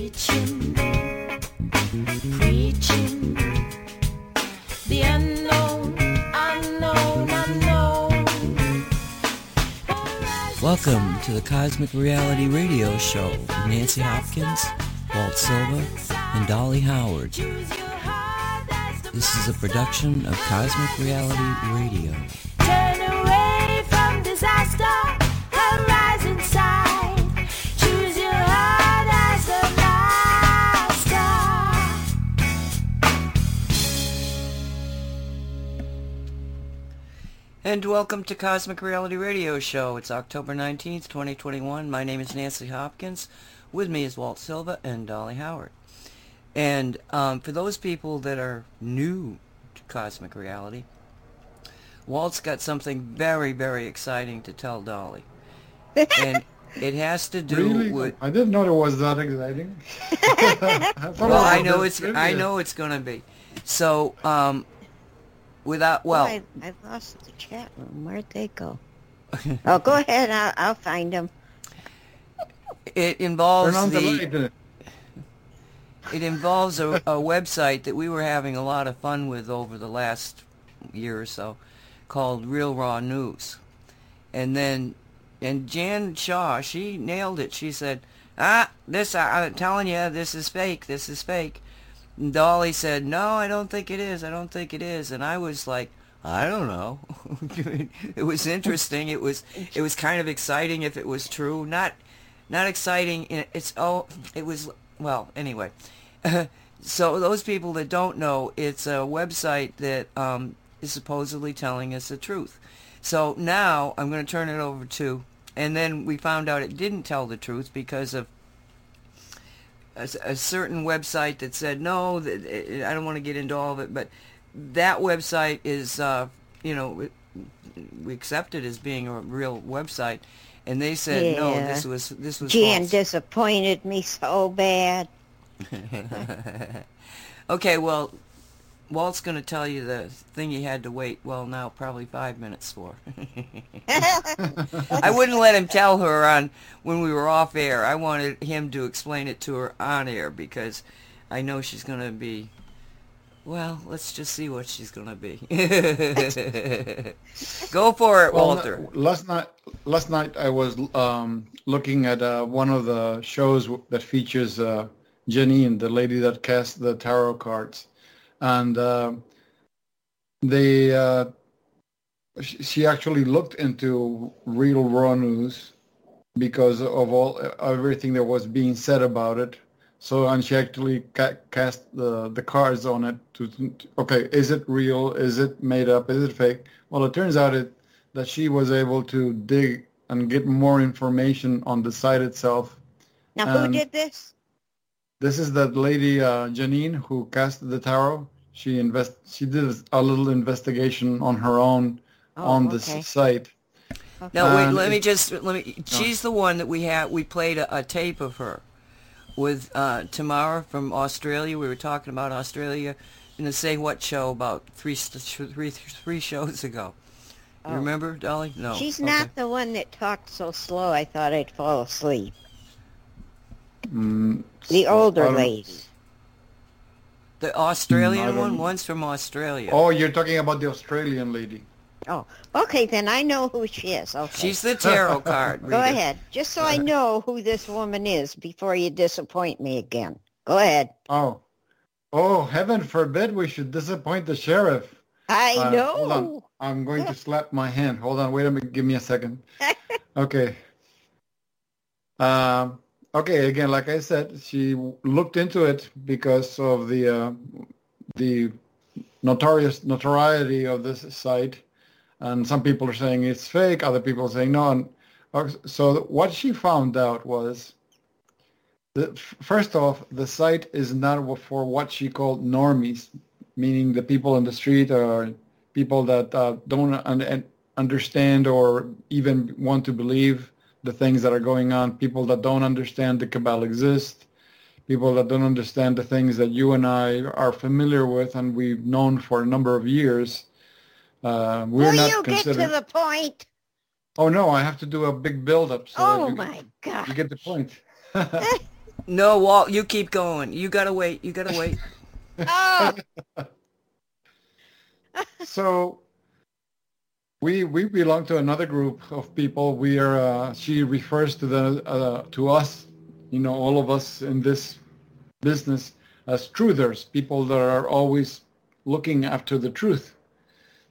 Preaching, preaching, the unknown, unknown, unknown. Welcome to the Cosmic Reality Radio Show with Nancy Hopkins, Walt Silva, and Dolly Howard. This is a production of Cosmic Reality Radio. And welcome to Cosmic Reality Radio Show. It's October 19th, 2021. My name is Nancy Hopkins. With me is Walt Silva and Dolly Howard. And um, for those people that are new to Cosmic Reality, Walt's got something very, very exciting to tell Dolly. and it has to do Really? with I didn't know it was that exciting. well, I know it's I know it's going to be. So, um, without well, Oh, I, I lost the chat room. Where'd they go? oh, go ahead. I'll, I'll find them. it involves on the, the it involves a, a website that we were having a lot of fun with over the last year or so, called Real Raw News, and then and Jan Shaw she nailed it. She said, "Ah, this I, I'm telling you, this is fake. This is fake." Dolly said, "No, I don't think it is. I don't think it is." And I was like, "I don't know." it was interesting. It was it was kind of exciting if it was true. Not not exciting. It's oh, it was well. Anyway, so those people that don't know, it's a website that um, is supposedly telling us the truth. So now I'm going to turn it over to, and then we found out it didn't tell the truth because of a, a certain website that said no. That, I don't want to get into all of it, but that website is, uh, you know, we accept it as being a real website, and they said no. This was this was Jan false. disappointed me so bad. Okay, well, Walt's going to tell you the thing you had to wait, well, now probably five minutes for. I wouldn't let him tell her on when we were off air. I wanted him to explain it to her on air because I know she's going to be, well, let's just see what she's going to be. Go for it, Well, Walter. last night, last night I was um, looking at uh, one of the shows that features uh, Janine, the lady that casts the tarot cards, and uh, they uh, she actually looked into real raw news because of all everything that was being said about it. So and she actually ca- cast the the cards on it to, to okay, is it real? Is it made up? Is it fake? Well, it turns out it that she was able to dig and get more information on the site itself. Now, who Um, did this? This is that lady uh, Janine who cast the tarot. She invest she did a little investigation on her own Oh, on the okay. s- site. No, wait. Um, Let me just let me. She's the one that we had. We played a, a tape of her with uh, Tamara from Australia. We were talking about Australia in the Say What show about three st- three three shows ago. You Oh. remember, Dolly? No. She's Okay. not the one that talked so slow I thought I'd fall asleep. Mm, The older I don't- lady. The Australian Mm, one. don't- One's from Australia. Oh, you're talking about the Australian lady. Oh, okay, then I know who she is. Okay. She's the tarot card. Go ahead. Just so I know who this woman is before you disappoint me again. Go ahead. Oh, oh, heaven forbid we should disappoint the sheriff. I Uh, know. Hold on. I'm going to slap my hand. Hold on. Wait a minute. Give me a second. Okay. Um, okay. Again, like I said, she looked into it because of the uh, the notorious notoriety of this site, and some people are saying it's fake. Other people are saying no. And uh, so what she found out was. The, first off, the site is not for what she called normies, meaning the people on the street or people that uh, don't un- understand or even want to believe the things that are going on, people that don't understand the Kabbalah exists, people that don't understand the things that you and I are familiar with and we've known for a number of years. Uh, we're Will not you get to the point? Oh no, I have to do a big build-up. So Oh you, my you get the point. No, Walt, you keep going. You gotta wait. You gotta wait. Oh, so we we belong to another group of people. We are. Uh, she refers to the uh, to us, you know, all of us in this business as truthers, people that are always looking after the truth.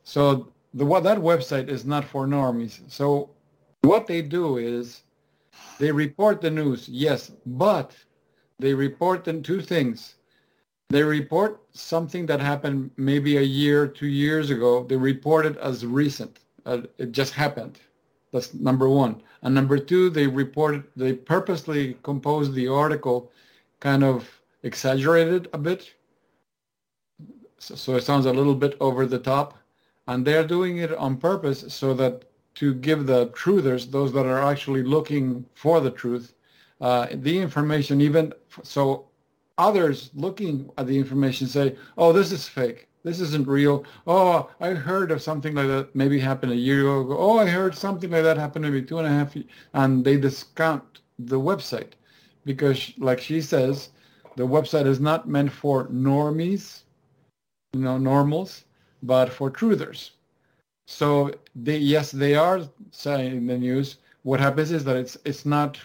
So the what that website is not for normies. So what they do is they report the news, yes, but they report in two things. They report something that happened maybe a year, two years ago. They report it as recent. Uh, it just happened. That's number one. And number two, they reported, they purposely composed the article kind of exaggerated a bit. So, so it sounds a little bit over the top. And they're doing it on purpose so that to give the truthers, those that are actually looking for the truth, uh, the information even so others looking at the information say, oh, this is fake. This isn't real. Oh, I heard of something like that maybe happened a year ago. Oh, I heard something like that happened maybe two and a half years. And they discount the website because, like she says, the website is not meant for normies, you know, normals, but for truthers. So they, yes, they are saying in the news. What happens is that it's it's not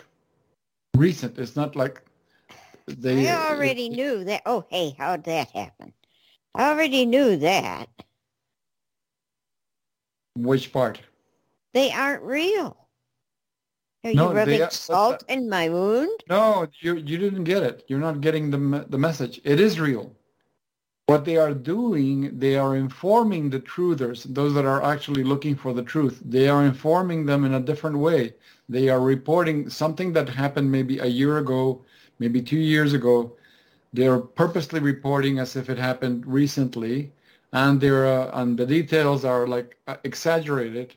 recent. It's not like they. I uh, already knew that. Oh, hey, how'd that happen? I already knew that. Which part? They aren't real. Are No, you rubbing are- but salt in my wound? No, you you didn't get it. You're not getting the the message. It is real. What they are doing, they are informing the truthers, those that are actually looking for the truth. They are informing them in a different way. They are reporting something that happened maybe a year ago, maybe two years ago. They are purposely reporting as if it happened recently, and they're uh, and the details are like uh, exaggerated,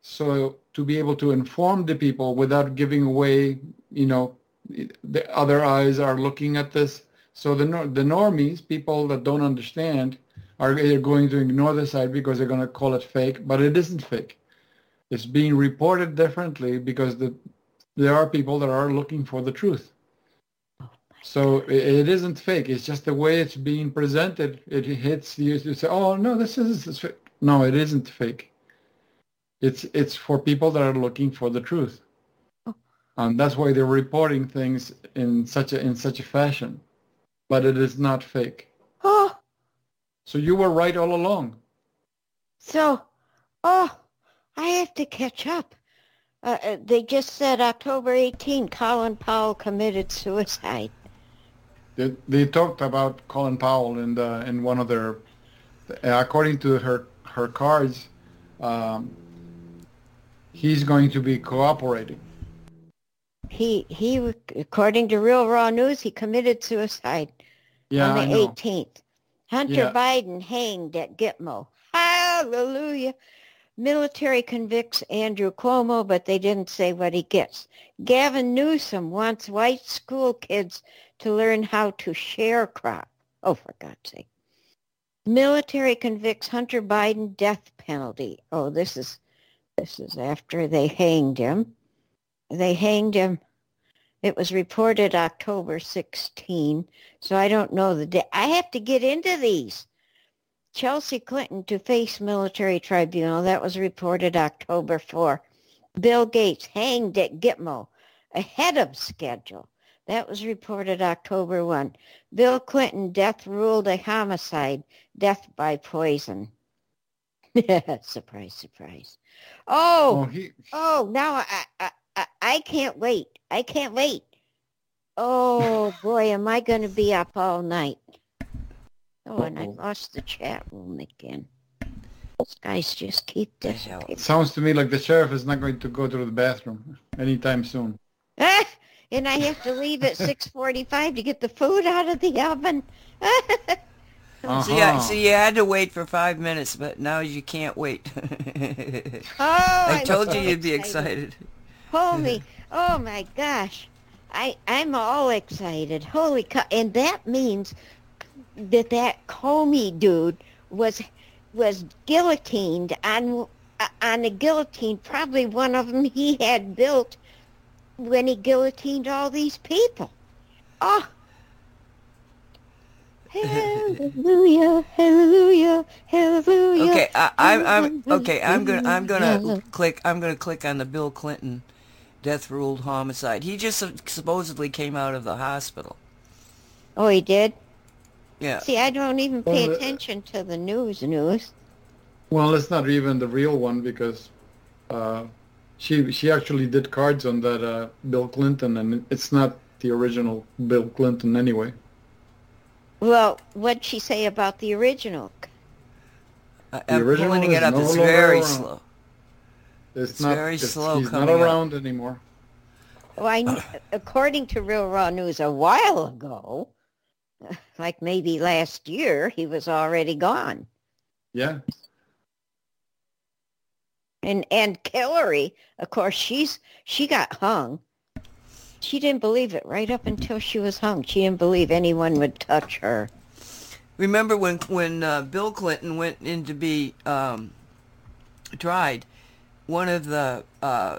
so to be able to inform the people without giving away, you know, the other eyes are looking at this. So the the normies, people that don't understand, are going to ignore the site because they're going to call it fake, but it isn't fake. It's being reported differently because the, there are people that are looking for the truth. So it isn't fake. It's just the way it's being presented. It hits you. You say, "Oh no, this is this fake." No, it isn't fake. It's it's for people that are looking for the truth, and that's why they're reporting things in such a in such a fashion. But it is not fake. Oh, So you were right all along. so, oh, I have to catch up. Uh, uh, they just said October 18, Colin Powell committed suicide. They, they talked about Colin Powell in the in one of their, according to her her cards, um, he's going to be cooperating. He, he, according to Real Raw News, he committed suicide Yeah, on the. 18th. Hunter Yeah. Biden hanged at Gitmo. Hallelujah. Military convicts Andrew Cuomo, but they didn't say what he gets. Gavin Newsom wants white school kids to learn how to sharecrop. Oh, for God's sake. Military convicts Hunter Biden death penalty. Oh, this is this is after they hanged him. They hanged him. It was reported October 16, so I don't know the day. I have to get into these. Chelsea Clinton to face military tribunal. That was reported October 4. Bill Gates hanged at Gitmo ahead of schedule. That was reported October 1. Bill Clinton death ruled a homicide, death by poison. surprise, surprise. Oh, Oh, he, oh, now I, I, I, I can't wait. I can't wait. Oh boy, am I going to be up all night. Oh, and I lost the chat room again. Those guys just keep it sounds to me like the sheriff is not going to go to the bathroom anytime soon. And I have to leave at 6.45 to get the food out of the oven. Uh-huh. So yeah, so you had to wait for five minutes, but now you can't wait. Oh, I I'm told so you you'd be excited. Holy, oh my gosh. I, I'm all excited. Holy cow. And that means that that Comey dude was was guillotined on on a guillotine, probably one of them he had built when he guillotined all these people. Oh. Hallelujah, hallelujah, hallelujah. Okay, I, I'm, I'm okay. I'm gonna I'm gonna click. I'm gonna click on the Bill Clinton death ruled homicide. He just supposedly came out of the hospital. Oh, he did? Yeah. See, I don't even pay Well, uh, attention to the news news. Well, it's not even the real one because uh, she she actually did cards on that uh, Bill Clinton, and it's not the original Bill Clinton anyway. Well, what'd she say about the original? I- The I'm original pulling is it up. no It's longer very around. slow. It's, It's not. very it's- slow He's not coming up. around anymore. Well, I, according to Real Raw News, a while ago, like maybe last year, he was already gone. Yeah. And and Hillary, of course, she's she got hung. She didn't believe it right up until she was hung. She didn't believe anyone would touch her. Remember when when uh, Bill Clinton went in to be um, tried? One of the uh,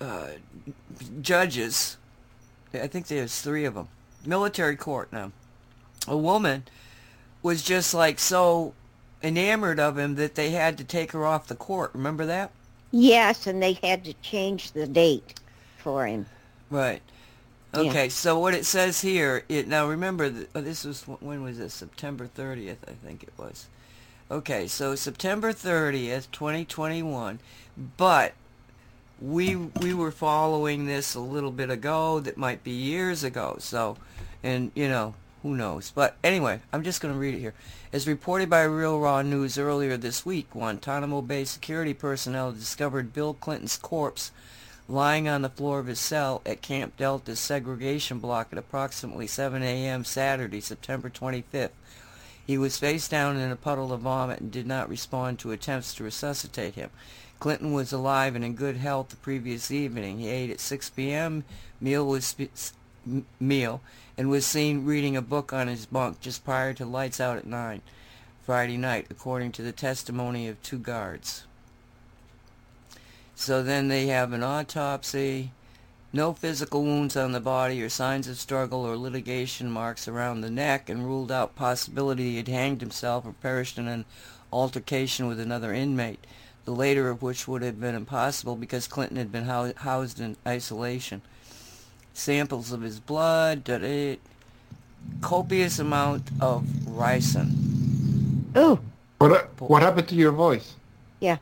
uh, judges, I think there's three of them, military court now. A woman was just like so enamored of him that they had to take her off the court. Remember that? Yes, and they had to change the date for him. Right. Yeah. Okay, so what it says here, it now remember th- uh, this was when was this? September 30th, I think it was. Okay, so September 30th, 2021, but we we were following this a little bit ago that might be years ago. So, and you know, who knows. But anyway, I'm just going to read it here. As reported by Real Raw News earlier this week, Guantanamo Bay security personnel discovered Bill Clinton's corpse lying on the floor of his cell at Camp Delta's segregation block at approximately 7 a.m. Saturday, September 25th. He was face down in a puddle of vomit and did not respond to attempts to resuscitate him. Clinton was alive and in good health the previous evening. He ate at 6 p.m. Meal was meal and was seen reading a book on his bunk just prior to lights out at 9 Friday night, according to the testimony of two guards. So then they have an autopsy. No physical wounds on the body or signs of struggle or litigation marks around the neck and ruled out possibility he had hanged himself or perished in an altercation with another inmate, the later of which would have been impossible because Clinton had been housed in isolation. Samples of his blood, da- da- copious amount of ricin. Ooh, What uh, what happened to your voice? Yeah.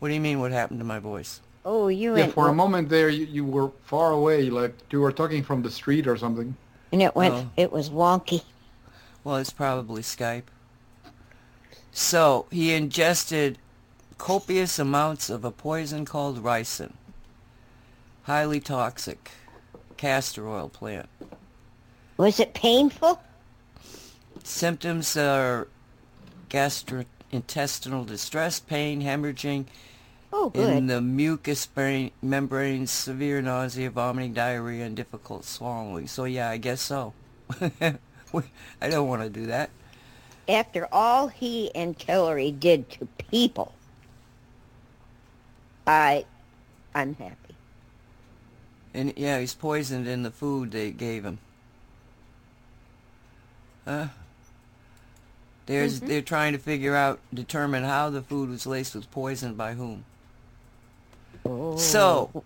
What do you mean what happened to my voice? oh, you Yeah, went, for a moment there, you, you were far away, like you were talking from the street or something. and it went, Oh. it was wonky. Well, it's probably Skype. So he ingested copious amounts of a poison called ricin, highly toxic castor oil plant. Was it painful? Symptoms are gastrointestinal distress, pain, hemorrhaging Oh, good. in the mucous brain, membranes, severe nausea, vomiting, diarrhea, and difficult swallowing. So yeah, I guess so. I don't want to do that. After all he and Hillary did to people, I, I'm happy. And yeah, he's poisoned in the food they gave him. Huh? There's they're trying to figure out, determine how the food was laced with poison by whom. Oh. So,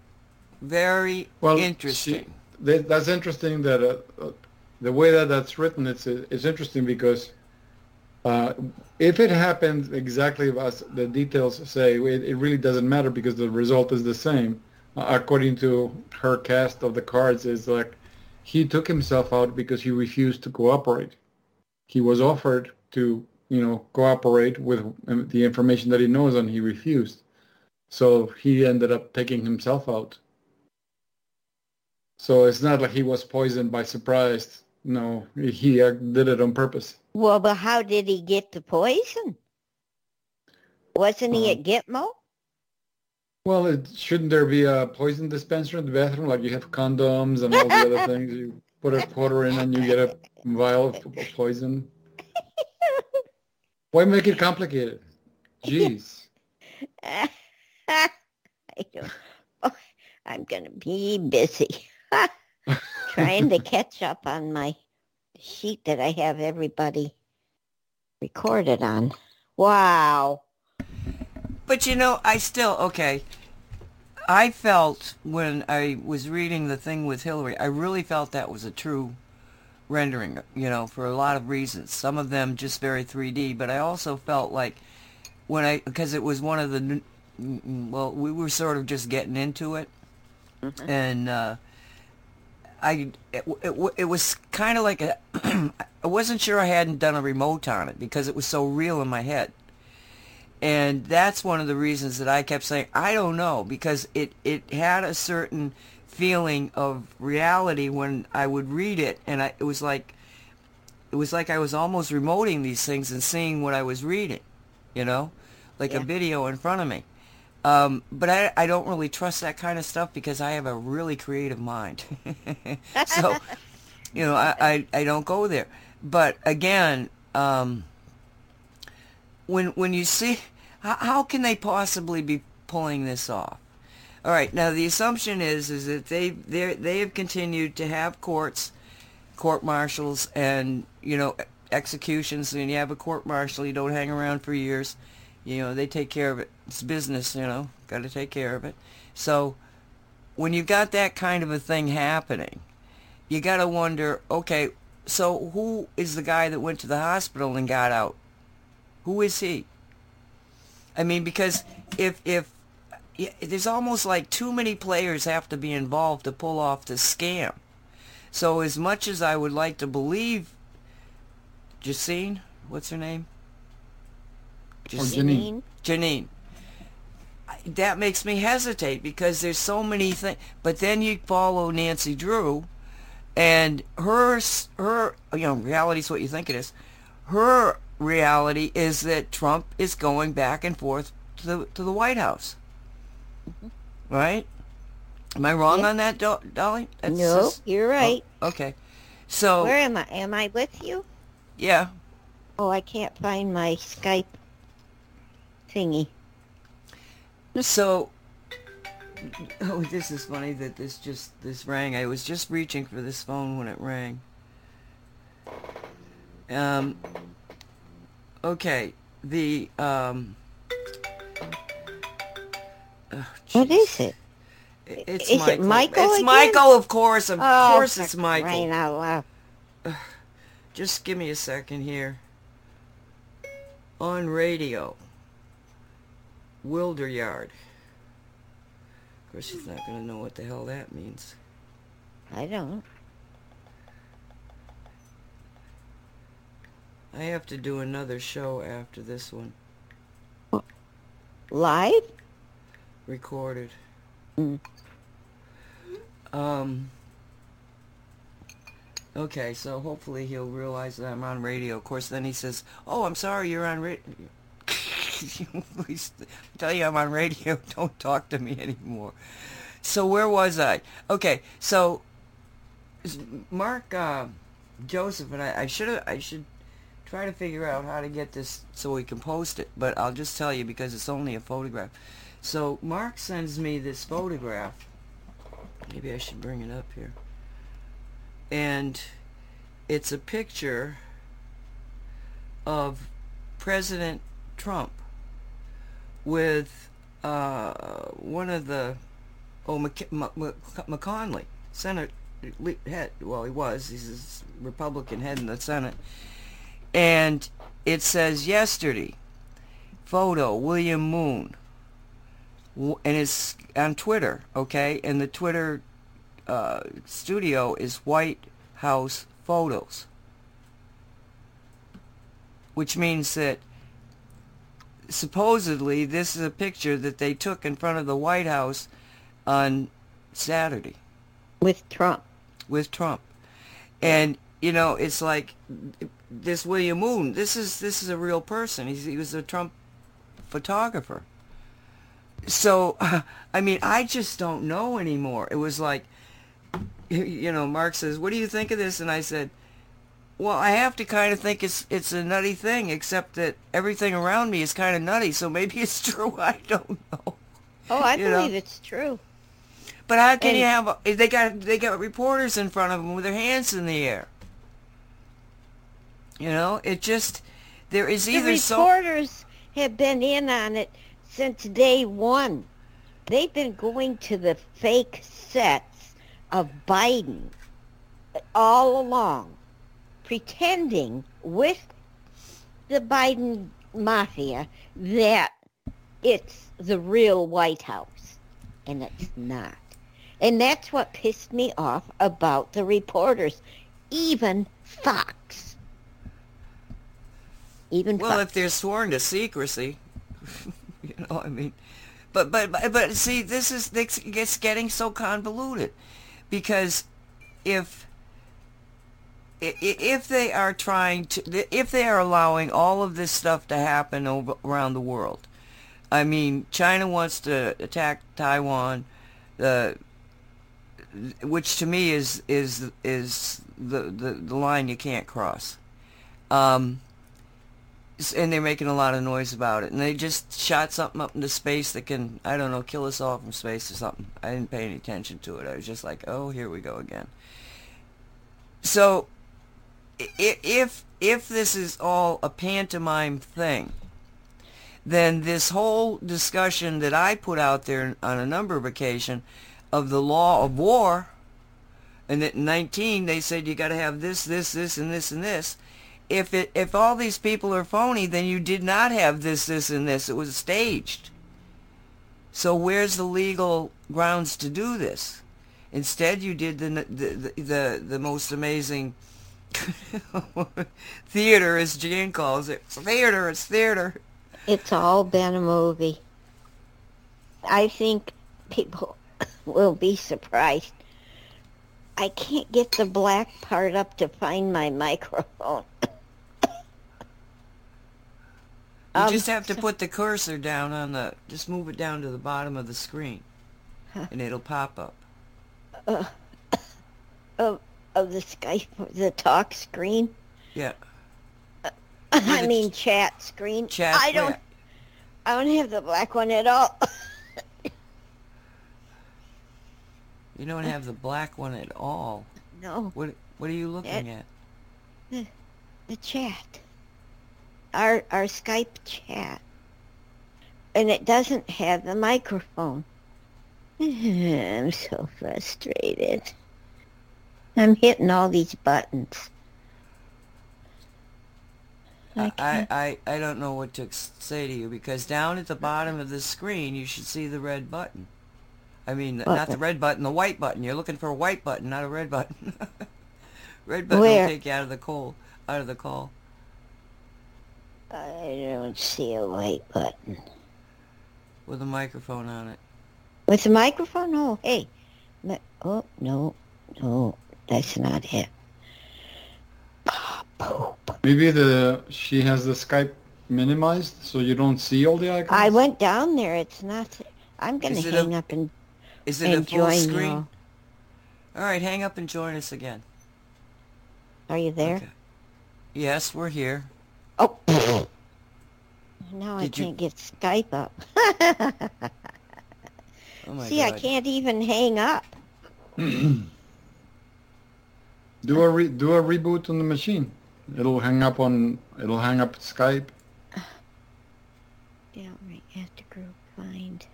very Well, interesting. she- that, that's interesting that uh, uh, the way that that's written, it's it's interesting because uh, if it happens exactly as the details say, it, it really doesn't matter because the result is the same. Uh, according to her cast of the cards, is like he took himself out because he refused to cooperate. He was offered to, you know, cooperate with the information that he knows, and he refused. So he ended up taking himself out. So it's not like he was poisoned by surprise. No, he uh, did it on purpose. Well, but how did he get the poison? Wasn't he Um, at Gitmo? Well, it, shouldn't there be a poison dispenser in the bathroom? Like you have condoms and all the other things. You put a quarter in and you get a vial of poison. Why make it complicated? Jeez. I don't. Oh, I'm gonna be busy. trying to catch up on my sheet that I have everybody recorded on. Wow. But you know, I still okay. I felt when I was reading the thing with Hillary, I really felt that was a true rendering, you know, for a lot of reasons. Some of them just very 3D, but I also felt like when I because it was one of the well, we were sort of just getting into it, and uh, I it, it, it was kind of like a I wasn't sure I hadn't done a remote on it because it was so real in my head. And that's one of the reasons that I kept saying, I don't know, because it, it had a certain feeling of reality when I would read it. And I, it was like, it was like I was almost remoting these things and seeing what I was reading, you know, like a video in front of me. Um, but I, I don't really trust that kind of stuff because I have a really creative mind. so, you know, I, I, I don't go there. But again, um, when when you see how, how can they possibly be pulling this off? All right, now the assumption is is that they they they have continued to have courts, court martials, and you know executions. And you have a court martial, you don't hang around for years. You know they take care of it. It's business, you know, got to take care of it. So when you've got that kind of a thing happening, you got to wonder, okay, so who is the guy that went to the hospital and got out? Who is he? I mean, because if if there's almost like too many players have to be involved to pull off the scam. So as much as I would like to believe, Justine, what's her name? Oh, or Janine. Janine. That makes me hesitate because there's so many things. But then you follow Nancy Drew, and her her you know reality's what you think it is. Her reality is that Trump is going back and forth to the to the White House. Right? Am I wrong Yeah. on that, Do- Dolly? That's no, just- you're right. oh, okay. So Where am I? Am I with you? yeah, Oh, I can't find my Skype thingy. So, oh, this is funny that this just this rang. I was just reaching for this phone when it rang. Um. Okay, the um. oh, What is it? It's Is it Michael. Michael It's again? Michael, of course. Of oh, course, it's Michael. crying out loud. Just give me a second here. On radio. Wilder Yard. Of course, he's not going to know what the hell that means. I don't. I have to do another show after this one. Live? Recorded. Mm. Um. Okay, so hopefully he'll realize that I'm on radio. Of course, then he says, "Oh, I'm sorry, you're on radio." Please tell you I'm on radio. Don't talk to me anymore. So where was I? Okay, so Mark uh, Joseph and I, I should have, I should try to figure out how to get this so we can post it. But I'll just tell you because it's only a photograph. So Mark sends me this photograph. Maybe I should bring it up here. And it's a picture of President Trump with uh, one of the oh McConnell, Senate le- head. Well, he was. He's a Republican head in the Senate, and it says yesterday photo William Moon, and it's on Twitter. Okay, and the Twitter uh, studio is White House Photos, which means that supposedly this is a picture that they took in front of the White House on Saturday With Trump. with Trump. And you know, it's like this William Moon. This is this is a real person. He's, he was a Trump photographer. So, I mean, I just don't know anymore. It was like, you know, Mark says, "What do you think of this?" And I said, "Well, I have to kind of think it's it's a nutty thing, except that everything around me is kind of nutty. So maybe it's true. I don't know." Oh, I You know. believe it's true. But how can And- you have? They got they got reporters in front of them with their hands in the air. You know, it just there is The either so. reporters have been in on it since day one. They've been going to the fake sets of Biden all along, pretending with the Biden mafia that it's the real White House, and it's not. And that's what pissed me off about the reporters, even Fox. Even Well, if they're sworn to secrecy, you know, I mean, but but but, see, this is this gets getting so convoluted because if if they are trying to if they are allowing all of this stuff to happen over, around the world, I mean, China wants to attack Taiwan, uh, which to me is is is the the, the line you can't cross. Um, and they're making a lot of noise about it. And they just shot something up into space that can, I don't know, kill us all from space or something. I didn't pay any attention to it. I was just like, oh, here we go again. So, if if this is all a pantomime thing, then this whole discussion that I put out there on a number of occasions of the law of war, and that in 19 they said you got to have this, this, this, and this, and this if it if all these people are phony, then you did not have this, this, and this. It was staged. So where's the legal grounds to do this? Instead, you did the the the, the, most amazing theater, as Jan calls it. It's theater. It's theater. It's all been a movie. I think people will be surprised. I can't get the black part up to find my microphone. You Um, just have to put the cursor down on the. Just move it down to the bottom of the screen, and it'll pop up. of of the Skype, the talk screen. Yeah. I the mean, chat screen. Chat. I don't. I don't have the black one at all. You don't have the black one at all. no, What What are you looking at? The, the chat. Our our Skype chat, and it doesn't have the microphone. I'm so frustrated. I'm hitting all these buttons. I I, can't. I, I don't know what to say to you because down at the bottom of the screen you should see the red button. I mean, not the red button, the white button. You're looking for a white button, not a red button. red button Where? will take you out of the call. Out of the call. I don't see a white button. with a microphone on it. With a microphone? Oh, hey. Mi- Oh, no, no, that's not it. Poop. Maybe the she has the Skype minimized so you don't see all the icons. I went down there. It's not. I'm gonna it hang a- up and, Is it a full screen? you. All right, hang up and join us again. Are you there? Okay. Yes, we're here. Oh. Now I Did you- can't get Skype up. Oh my See, God. I can't even hang up. do a re- do a reboot on the machine. It'll hang up on. It'll hang up Skype. Downright at the group find.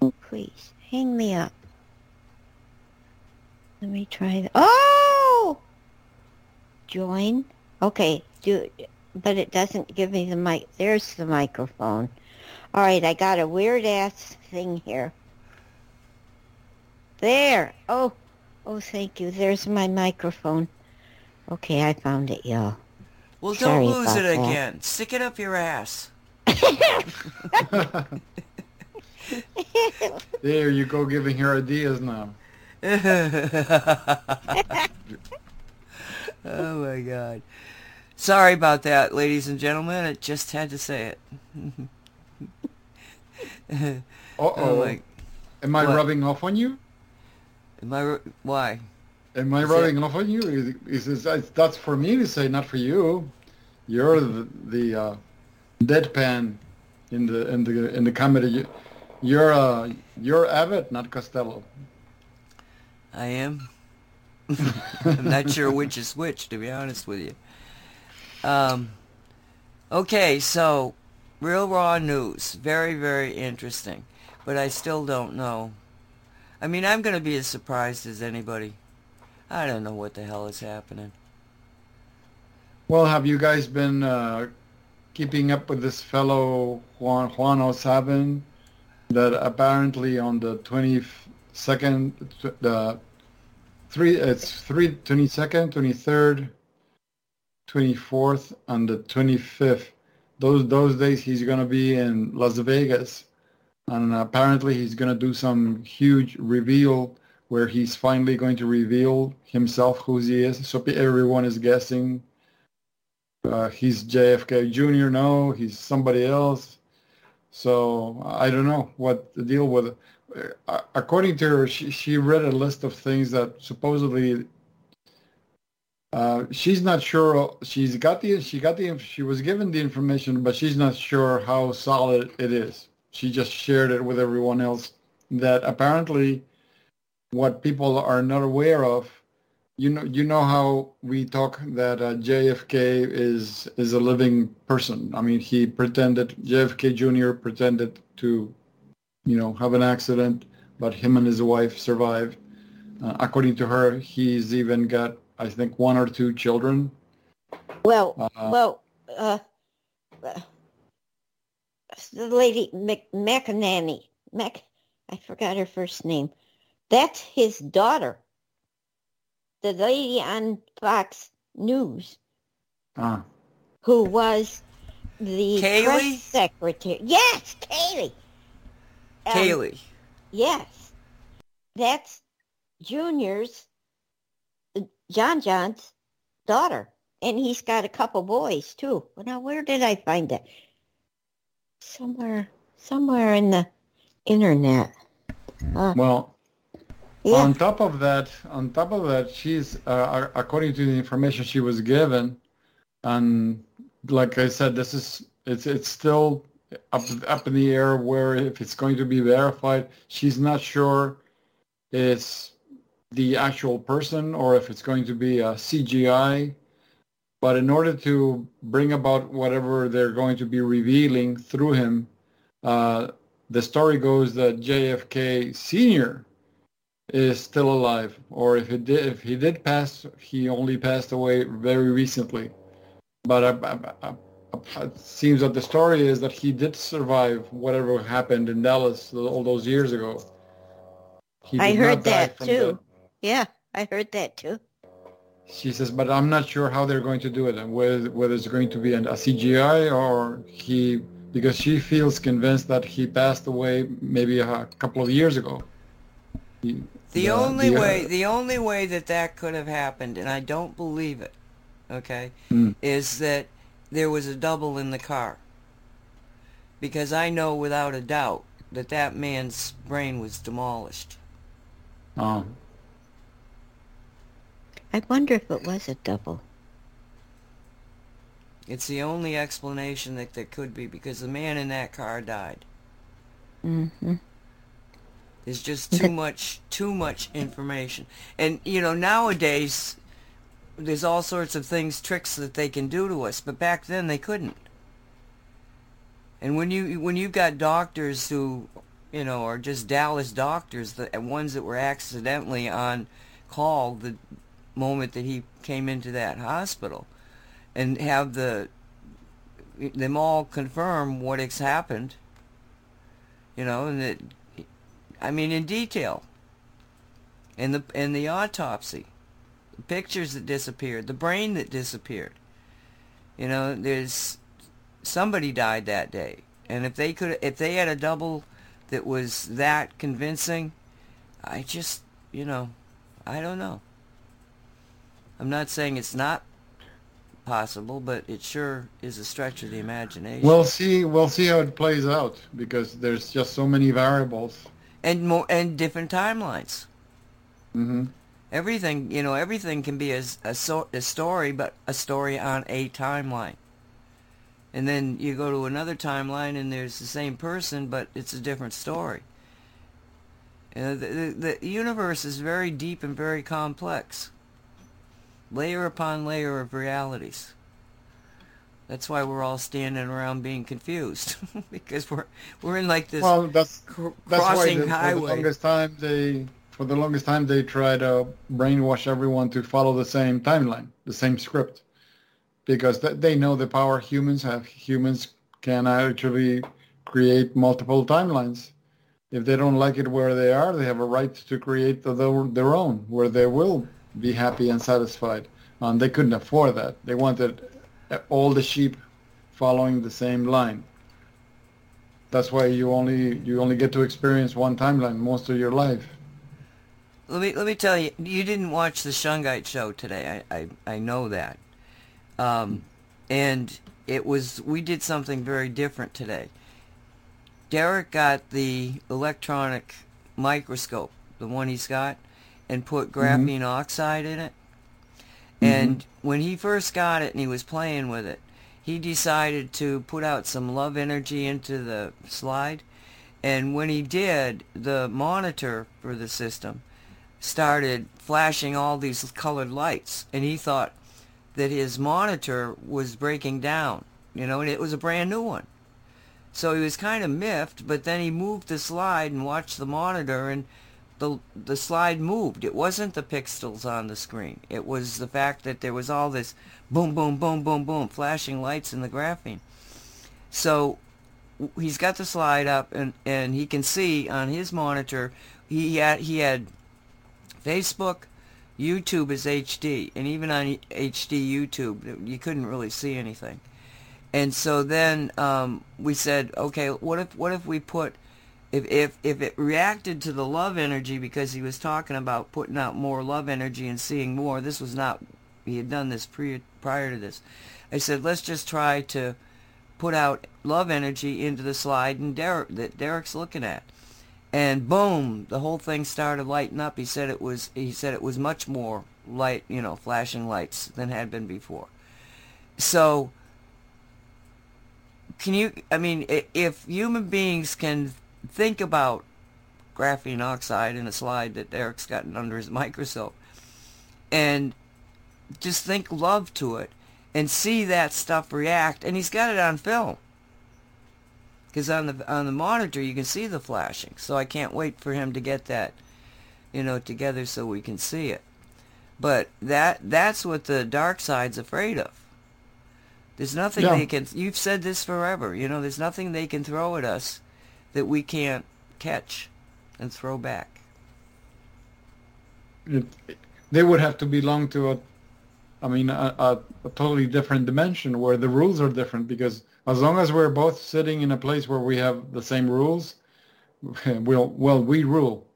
Oh, please, hang me up. Let me try that. Oh! Join. Okay, do but it doesn't give me the mic. There's the microphone. All right, I got a weird ass thing here. There. Oh, oh, thank you. There's my microphone. Okay, I found it, y'all. Well, don't lose it that. again. Stick it up your ass. There you go, giving her ideas now. oh my God. Sorry about that, ladies and gentlemen. I just had to say it. Oh oh. my. Am I what? rubbing off on you? Am I? r- Why? Am I Is rubbing off on you? Is, is, is that's for me to say, not for you. You're the, the uh, deadpan in the in the in the comedy You're uh, you're Abbott, not Costello. I am. I'm not sure which is which, to be honest with you. Um, okay, so real raw news, very very interesting, but I still don't know. I mean, I'm going to be as surprised as anybody. I don't know what the hell is happening. Well, have you guys been uh, keeping up with this fellow Juan Juan O'Savin that apparently on the 22nd, the three, it's three, 22nd, 23rd, 24th, and the 25th. Those those days he's gonna be in Las Vegas, and apparently he's gonna do some huge reveal where he's finally going to reveal himself who he is. So everyone is guessing uh, he's JFK Jr. No, he's somebody else. So I don't know what the deal with. Uh, according to her, she, she read a list of things that supposedly uh, she's not sure. She's got the she got the she was given the information, but she's not sure how solid it is. She just shared it with everyone else. That apparently, what people are not aware of you know you know how we talk that uh, JFK is is a living person. I mean, he pretended JFK Jr. pretended to, you know, have an accident, but him and his wife survived. Uh, according to her, he's even got I think one or two children. Well, Uh, well, uh, uh, the lady Mc, McEnany, Mac, I forgot her first name. That's his daughter. The lady on Fox News Ah, who was the Kayleigh? press secretary. Yes, Kayleigh. Um, Kayleigh. Yes, that's Junior's, uh, John John's daughter, and he's got a couple boys too. Well, now where did I find it? Somewhere, somewhere in the internet. Uh, well, yeah, on top of that, on top of that, she's uh, according to the information she was given, and like I said, this is it's it's still up up in the air where if it's going to be verified. She's not sure it's the actual person or if it's going to be a CGI. But in order to bring about whatever they're going to be revealing through him, uh, the story goes that JFK Senior is still alive, or if he did, if he did pass, he only passed away very recently. But uh, uh, uh, it seems that the story is that he did survive whatever happened in Dallas all those years ago. He I heard that too. The- yeah, I heard that too. she says, but I'm not sure how they're going to do it, and whether whether it's going to be an, a CGI or he, because she feels convinced that he passed away maybe a couple of years ago. He- The only uh, way, the only way that that could have happened, and I don't believe it, okay, Mm. is that there was a double in the car. Because I know without a doubt that that man's brain was demolished. Oh, I wonder if it was a double. It's the only explanation that there could be because the man in that car died. Mm-hmm. There's just too much, too much information. And, you know, nowadays, there's all sorts of things, tricks that they can do to us, but back then they couldn't. And when you when you've got doctors who, you know, are just Dallas doctors, the ones that were accidentally on call the moment that he came into that hospital, and have the them all confirm what has happened, you know, and that I mean, in detail. And the and the autopsy, the pictures that disappeared, the brain that disappeared. You know, there's somebody died that day, and if they could, if they had a double that was that convincing, I just, you know, I don't know. I'm not saying it's not possible, but it sure is a stretch of the imagination. we'll see. We'll see how it plays out because there's just so many variables. and more and different timelines. hmm Everything, you know, everything can be a, a, so, a story, but a story on a timeline. And then you go to another timeline and there's the same person, but it's a different story. You know, the, the, the universe is very deep and very complex. Layer upon layer of realities. That's why we're all standing around being confused because we're we're in like this Well, that's cr- that's why crossing the, for the longest time they for the longest time they try to brainwash everyone to follow the same timeline, the same script, because th- they know the power humans have. Humans can actually create multiple timelines. If they don't like it where they are, they have a right to create the, their, their own, where they will be happy and satisfied. And they couldn't afford that. They wanted all the sheep following the same line. That's why you only you only get to experience one timeline most of your life. Let me let me tell you, you didn't watch the Shungite show today. I I, I know that, um, and it was we did something very different today. Derek got the electronic microscope, the one he's got, and put mm-hmm. graphene oxide in it. Mm-hmm. And when he first got it and he was playing with it, he decided to put out some love energy into the slide. And when he did, the monitor for the system started flashing all these colored lights. And he thought that his monitor was breaking down, you know, and it was a brand new one. So he was kind of miffed, but then he moved the slide and watched the monitor and the the slide moved. It wasn't the pixels on the screen. It was the fact that there was all this boom, boom, boom, boom, boom, flashing lights in the graphene. So he's got the slide up and, and he can see on his monitor he had he had Facebook, YouTube is HD, and even on HD YouTube you couldn't really see anything. And so then um, we said, okay, what if what if we put if if if it reacted to the love energy because he was talking about putting out more love energy and seeing more. This was not he had done this pre, prior to this. I said, let's just try to put out love energy into the slide and Derek that Derek's looking at. And boom, the whole thing started lighting up. He said it was he said it was much more light, you know, flashing lights than had been before. So can you i mean if human beings can think about graphene oxide in a slide that derek's gotten under his microscope and just think love to it and see that stuff react and he's got it on film because on the on the monitor you can see the flashing so i can't wait for him to get that you know together so we can see it but that that's what the dark side's afraid of there's nothing Yeah. they can. You've said this forever. You know, there's nothing they can throw at us that we can't catch and throw back. It, they would have to belong to a, I mean, a, a, a totally different dimension where the rules are different. Because as long as we're both sitting in a place where we have the same rules, we'll well we rule.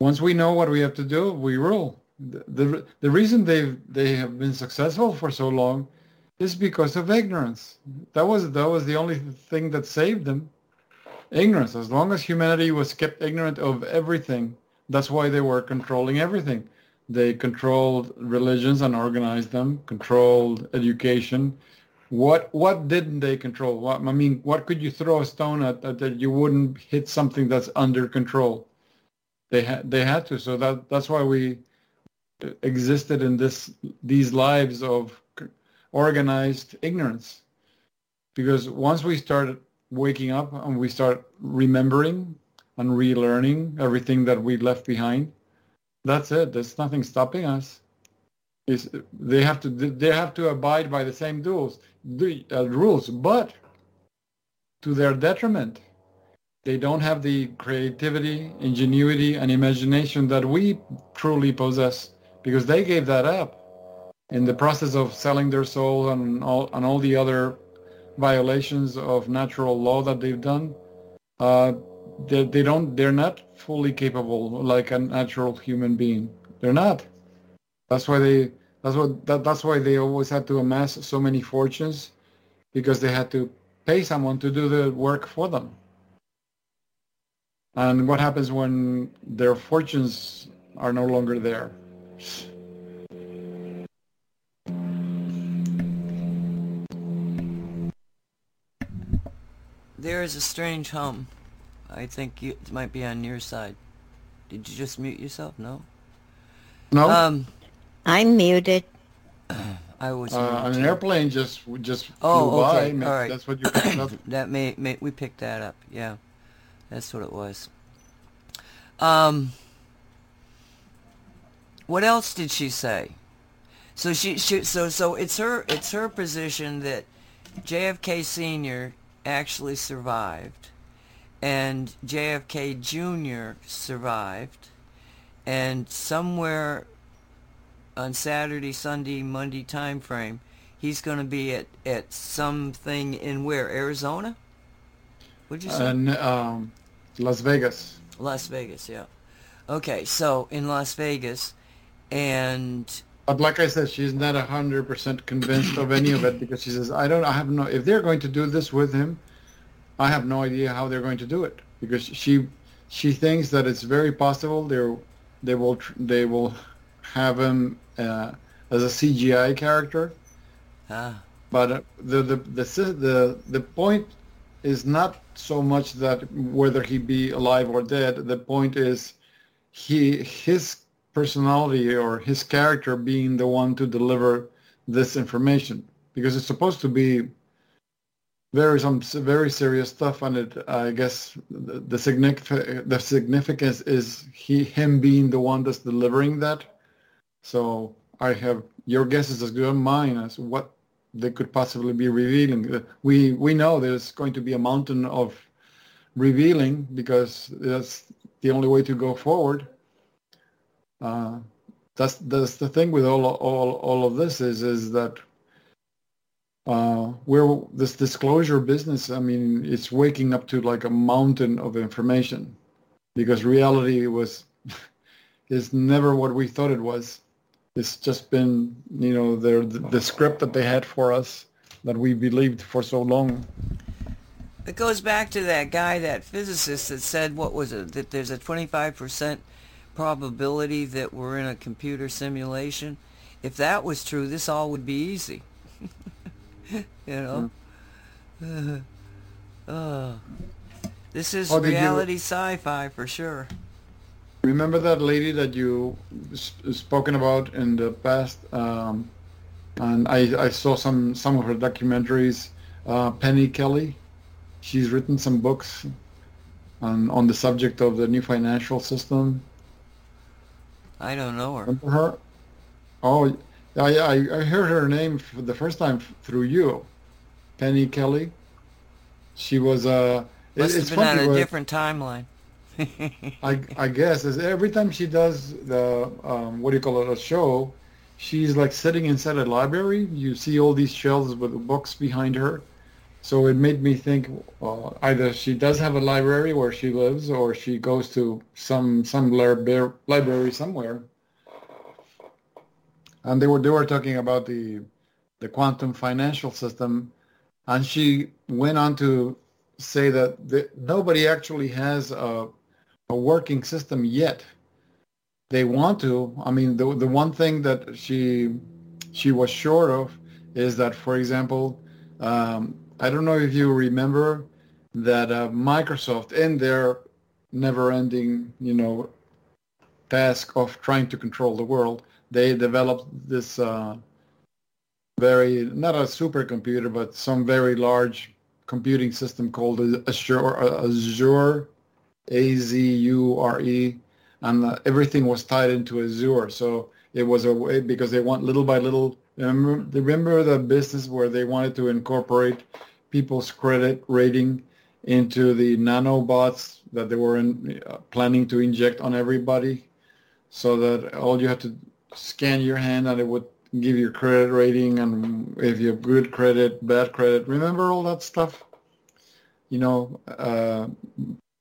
Once we know what we have to do, we rule. The the, the reason they they have been successful for so long is because of ignorance. That was that was the only thing that saved them. Ignorance. As long as humanity was kept ignorant of everything, that's why they were controlling everything. They controlled religions and organized them, controlled education. What what didn't they control? What, I mean, what could you throw a stone at, at that you wouldn't hit something that's under control? They had they had to. So that that's why we existed in this these lives of organized ignorance. Because once we started waking up and we start remembering and relearning everything that we left behind, that's it. There's nothing stopping us. Is they have to they have to abide by the same rules, the uh, rules, but to their detriment. They don't have the creativity, ingenuity, and imagination that we truly possess because they gave that up in the process of selling their soul and all and all the other violations of natural law that they've done. Uh, they, they don't they're not fully capable like a natural human being. They're not. That's why they that's what that, that's why they always had to amass so many fortunes because they had to pay someone to do the work for them. And what happens when their fortunes are no longer there? There is a strange hum. I think you, it might be on your side. Did you just mute yourself? No. No, Um, I'm muted. I was. uh, an airplane just just flew Oh, by. okay, Ma- all right. That's what you picked up. That may, may we picked that up. Yeah, that's what it was. Um, what else did she say? So she, she so so it's her it's her position that JFK Senior actually survived, and JFK Junior survived, and somewhere on Saturday, Sunday, Monday time frame, he's going to be at at something in where Arizona. What'd you say? And um, Las Vegas. Las Vegas, yeah. Okay, so in Las Vegas, and But like I said, she's not hundred percent convinced of any of it because she says, "I don't. I have no. If they're going to do this with him, I have no idea how they're going to do it because she she thinks that it's very possible they they will they will have him uh, as a CGI character. ah, But uh, the the the the the point is not so much that whether he be alive or dead. The point is he his personality or his character being the one to deliver this information because it's supposed to be very some very serious stuff and it I guess the, the the significance is he him being the one that's delivering that so I have your guess is as good as mine as what they could possibly be revealing. Uh, We we know there's going to be a mountain of revealing because that's the only way to go forward. Uh, that's that's the thing with all all all of this is is that uh, we're this disclosure business. I mean, it's waking up to like a mountain of information because reality was is never what we thought it was it's just been you know the the script that they had for us that we believed for so long it goes back to that guy, that physicist that said, what was it, that there's a 25% probability that we're in a computer simulation. If that was true, this all would be easy. you know? Uh, this is Oh, did you- reality sci-fi for sure. remember that lady that you s- spoken about in the past um, and I, I saw some some of her documentaries uh, penny kelly she's written some books on on the subject of the new financial system I don't know her. remember her oh I, I, I heard her name for the first time through you penny kelly she was uh it- Must it's have been on a different timeline. I, I guess is every time she does the um, what do you call it a show, she's like sitting inside a library. You see all these shelves with books behind her, so it made me think uh, either she does have a library where she lives, or she goes to some some library somewhere. And they were they were talking about the the quantum financial system, and she went on to say that the, nobody actually has a a working system yet. They want to. I mean, the the one thing that she she was sure of is that, for example, um, I don't know if you remember that uh, Microsoft in their never-ending, you know, task of trying to control the world, they developed this uh, very not a supercomputer, but some very large computing system called Azure. Azure a-Z-U-R-E, and uh, everything was tied into Azure. So it was a way because they want little by little. Remember, remember the business where they wanted to incorporate people's credit rating into the nanobots that they were in, uh, planning to inject on everybody, so that all you had to scan your hand and it would give you credit rating and if you have good credit, bad credit. Remember all that stuff? You know, uh,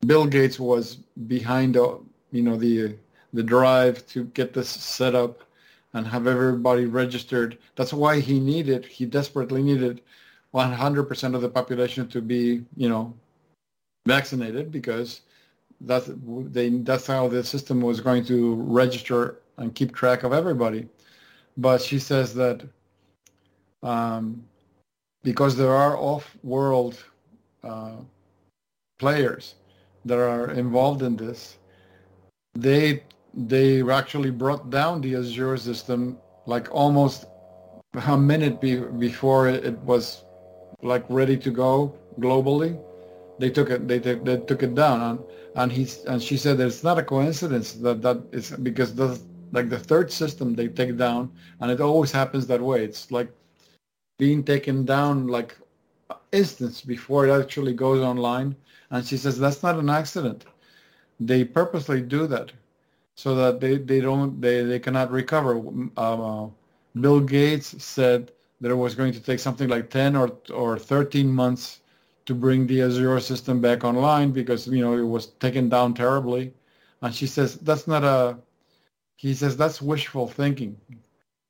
Bill Gates was behind, you know, the the drive to get this set up and have everybody registered. That's why he needed, he desperately needed 100% of the population to be, you know, vaccinated because that's they that's how the system was going to register and keep track of everybody. But she says that um, because there are off-world uh, players that are involved in this, they they actually brought down the Azure system like almost a minute be, before it was like ready to go globally. They took it. They, took they took it down, and and he's and she said that it's not a coincidence that that is because the like the third system they take down, and it always happens that way. It's like being taken down like instance before it actually goes online. And she says that's not an accident. They purposely do that so that they, they don't they, they cannot recover. Uh, Bill Gates said that it was going to take something like 10 or or 13 months to bring the Azure system back online because you know it was taken down terribly. And she says that's not a. He says that's wishful thinking.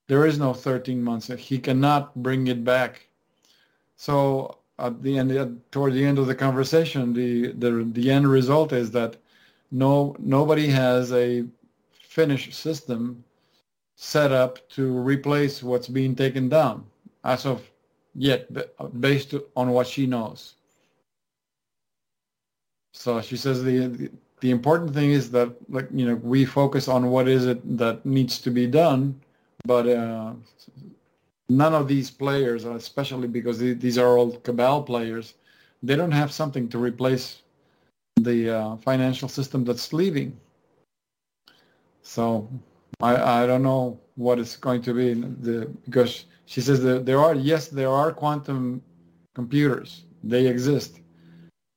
There is no 13 months. He cannot bring it back. So at the end, toward the end of the conversation, the the the end result is that no nobody has a finished system set up to replace what's being taken down as of yet based on what she knows. So she says the the important thing is that like you know we focus on what is it that needs to be done but uh, none of these players especially because these are all cabal players they don't have something to replace the uh, financial system that's leaving. So I, I don't know what it's going to be the, because she says that there are, yes, there are quantum computers. They exist.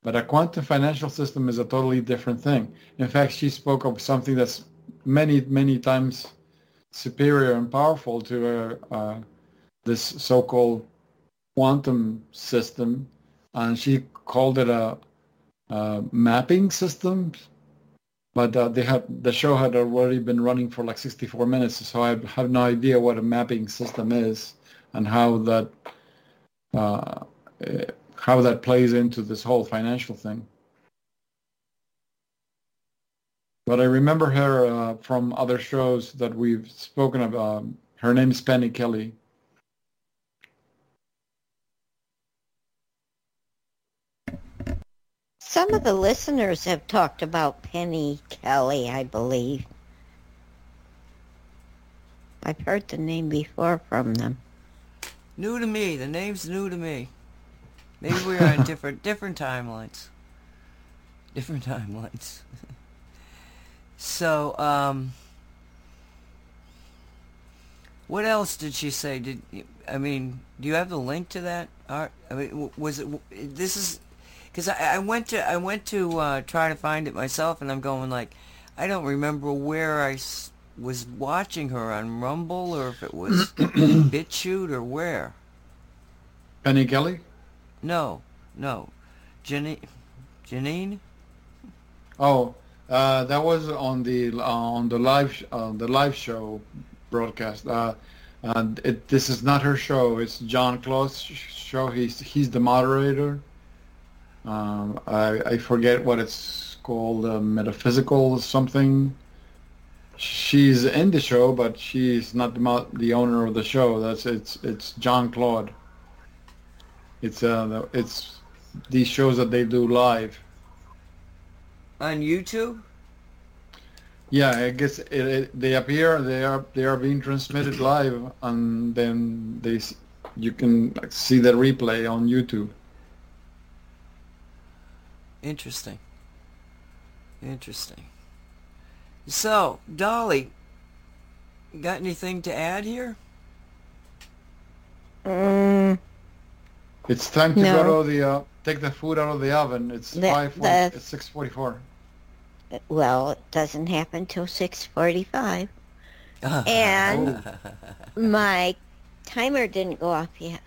But a quantum financial system is a totally different thing. In fact, she spoke of something that's many, many times superior and powerful to uh, uh, this so-called quantum system. And she called it a, a mapping system, but uh, they had the show had already been running for like 64 minutes, so I have no idea what a mapping system is and how that uh, how that plays into this whole financial thing. But I remember her uh, from other shows that we've spoken about. Her name is Penny Kelly. Some of the listeners have talked about Penny Kelly, I believe. I've heard the name before from them. New to me. The name's new to me. Maybe we're on different different timelines. Different timelines. so, um, what else did she say? Did I mean? Do you have the link to that art? I mean, was it? This is because I, I went to I went to uh, try to find it myself, and I'm going like, I don't remember where I was watching her on Rumble or if it was BitChute or where. Penny Kelly? No, no, Janine. Janine. Oh, uh, that was on the uh, on the live sh- uh, the live show broadcast. Uh, and it, this is not her show. It's Jean Claude's show. He's he's the moderator. Um, I, I forget what it's called, uh, metaphysical something. She's in the show, but she's not the, the owner of the show. That's it's it's Jean Claude. It's uh it's these shows that they do live on YouTube. Yeah, I guess it, it, they appear they are they are being transmitted live, and then they you can see the replay on YouTube. Interesting. Interesting. So, Dolly, got anything to add here? Mm, It's time to No. go to the uh, take the food out of the oven. It's The- five. the- It's six forty-four. well, it doesn't happen till 6.45. Oh. And my timer didn't go off yet.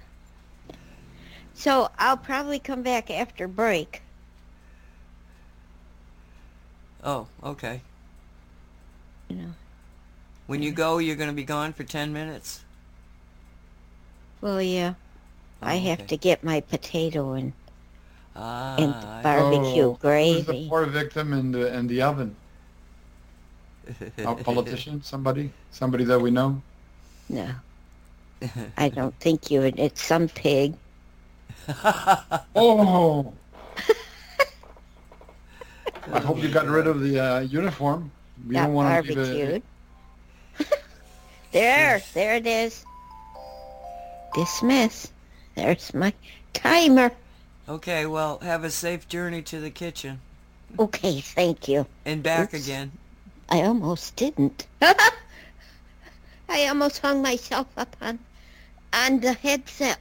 So I'll probably come back after break. Oh, okay. You know. When you go, you're going to be gone for 10 minutes? Well, yeah. I Oh, have okay. to get my potato and, Ah, and I- barbecue oh, Who's the poor victim in the in the oven? A politician? Somebody? Somebody that we know? No, I don't think you would. It's some pig. Oh, I hope you got rid of the uh, uniform. We Got don't want to leave barbecued. there, there it is. Dismiss. There's my timer. Okay, well, have a safe journey to the kitchen Okay, thank you. and back Oops. again. I almost didn't. I almost hung myself up on on the headset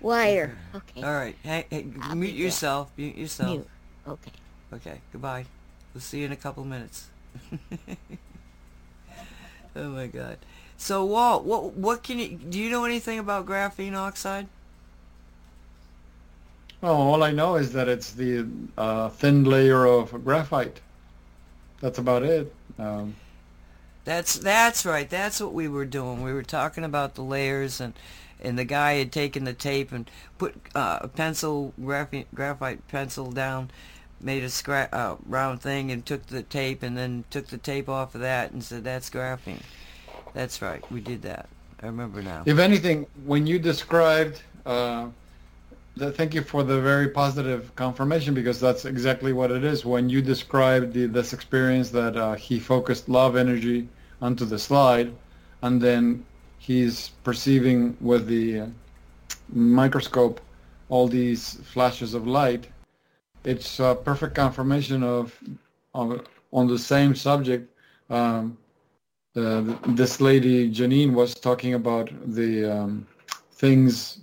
wire. Okay. All right, hey, hey, mute yourself. Mute yourself. Mute. Okay. Okay, goodbye. We'll see you in a couple minutes. oh my God. So Walt, what what can you do? You know anything about graphene oxide? Well, all I know is that it's the uh, thin layer of graphite. That's about it. Um, That's that's right. That's what we were doing. We were talking about the layers and and the guy had taken the tape and put uh, a pencil graphite graphite pencil down, made a scra- uh, round thing and took the tape and then took the tape off of that and said that's graphene. That's right. We did that. I remember now. if anything, when you described, uh, the, thank you for the very positive confirmation because that's exactly what it is. When you described the, this experience that uh, he focused love energy onto the slide, and then he's perceiving with the uh, microscope all these flashes of light, it's a perfect confirmation of, of on the same subject. Um, uh, this lady Janine was talking about the um, things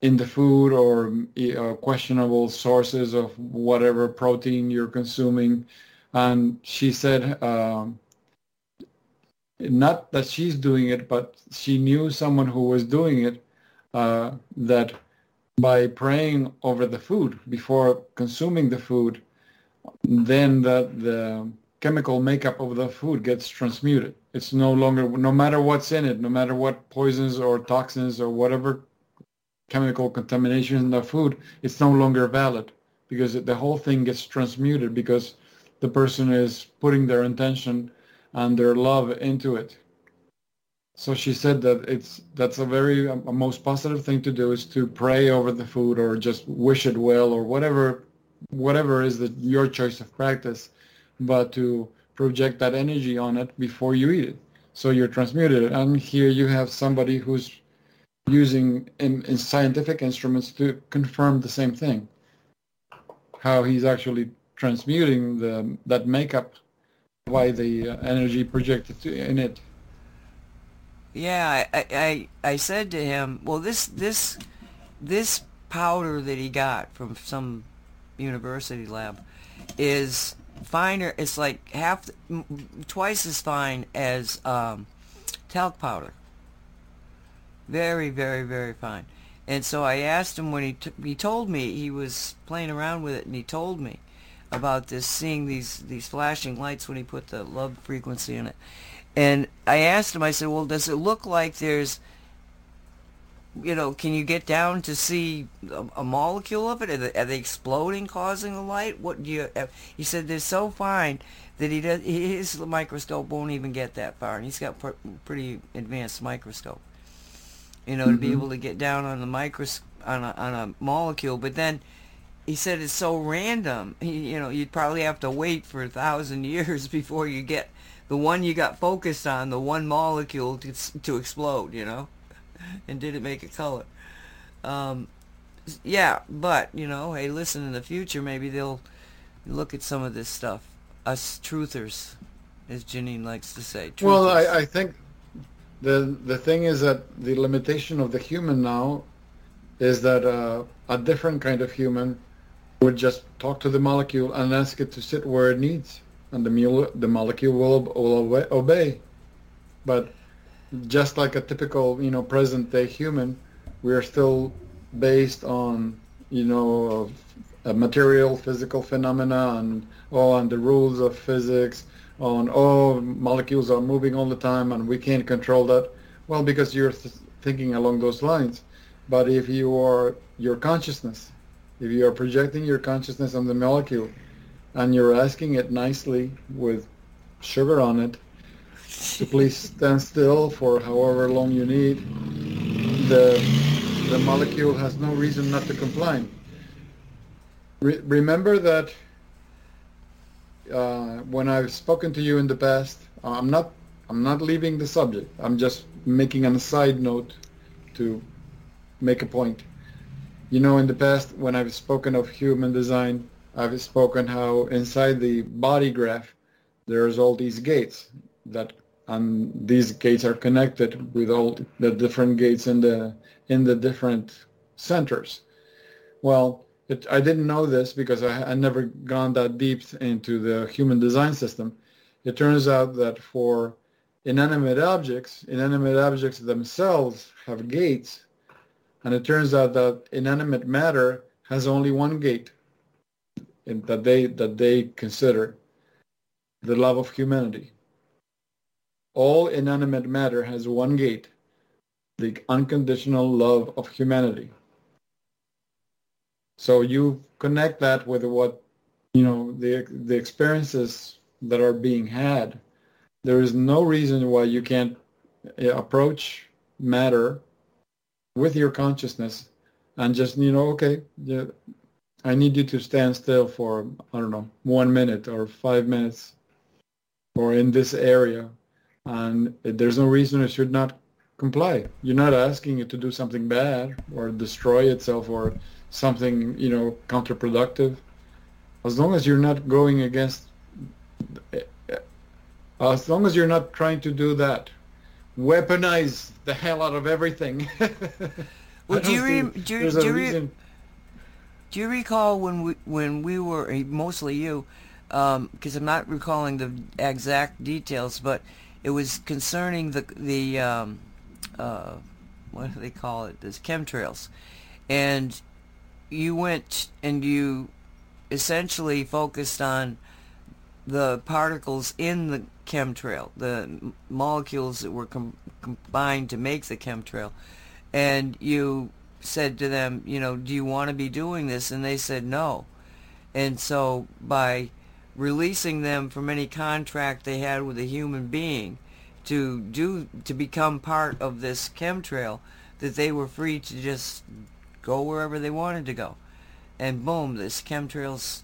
in the food or uh, questionable sources of whatever protein you're consuming, and she said um, not that she's doing it, but she knew someone who was doing it. Uh, that by praying over the food before consuming the food, then the the chemical makeup of the food gets transmuted. It's no longer, no matter what's in it, no matter what poisons or toxins or whatever chemical contamination in the food, it's no longer valid because the whole thing gets transmuted because the person is putting their intention and their love into it. So she said that it's that's a very a most positive thing to do is to pray over the food or just wish it well or whatever whatever is the, your choice of practice but to project that energy on it before you eat it. So you're transmuted. And here you have somebody who's using in, in scientific instruments to confirm the same thing. How he's actually transmuting the that makeup by the uh, energy projected to, in it. Yeah, I, I I said to him, well, this this this powder that he got from some university lab is finer. It's like half, twice as fine as um, talc powder. Very, very, very fine. And so I asked him when he t- he told me he was playing around with it, and he told me about this, seeing these these flashing lights when he put the love frequency in it. And I asked him, I said, well, does it look like there's, you know, can you get down to see a, a molecule of it? Are they, are they exploding, causing the light? What do you? uh, He said they're so fine that he does. His microscope won't even get that far, and he's got pr- pretty advanced microscope. You know, to be Mhm. able to get down on the micros on a on a molecule, but then. He said it's so random. He, you know, you'd probably have to wait for a thousand years before you get the one you got focused on, the one molecule to, to explode, you know? And did it make a color? Um, yeah, but, you know, hey, listen, in the future, maybe they'll look at some of this stuff. Us truthers, as Janine likes to say. Well. I, I think the the thing is that the limitation of the human now is that uh, a different kind of human would just talk to the molecule and ask it to sit where it needs, and the mule, the molecule will, will obey. But just like a typical, you know, present day human, we are still based on, you know, a material physical phenomena and oh, and the rules of physics on oh, molecules are moving all the time and we can't control that. Well, because you're th- thinking along those lines. But if you are your consciousness, if you are projecting your consciousness on the molecule and you're asking it nicely with sugar on it to please stand still for however long you need, the, the molecule has no reason not to comply. Re- remember that uh, when I've spoken to you in the past, I'm not I'm not leaving the subject. I'm just making an aside note to make a point. You know, in the past, when I've spoken of human design, I've spoken how inside the body graph, there's all these gates that, and these gates are connected with all the different gates in the in the different centers. Well, it, I didn't know this because I, I never gone that deep into the human design system. It turns out that for inanimate objects, inanimate objects themselves have gates, and it turns out that inanimate matter has only one gate that they that they consider the love of humanity. All inanimate matter has one gate, the unconditional love of humanity. So you connect that with what you know the the experiences that are being had. There is no reason why you can't eh, approach matter with your consciousness and just you know okay I need you to stand still for I don't know one minute or five minutes or in this area and there's no reason it should not comply. You're not asking it to do something bad or destroy itself or something, you know, counterproductive. As long as you're not going against, as long as you're not trying to do that, weaponize the hell out of everything. well, do you, re- do, you, do, you re- do you recall when we when we were eh, mostly you, because um, I'm not recalling the exact details, but it was concerning the the um, uh, what do they call it? This chemtrails, and you went and you essentially focused on the particles in the chemtrail, the molecules that were com- combined to make the chemtrail, and you said to them, you know, do you want to be doing this? And they said no. And so by releasing them from any contract they had with a human being to do to become part of this chemtrail, that they were free to just go wherever they wanted to go. And boom, this chemtrails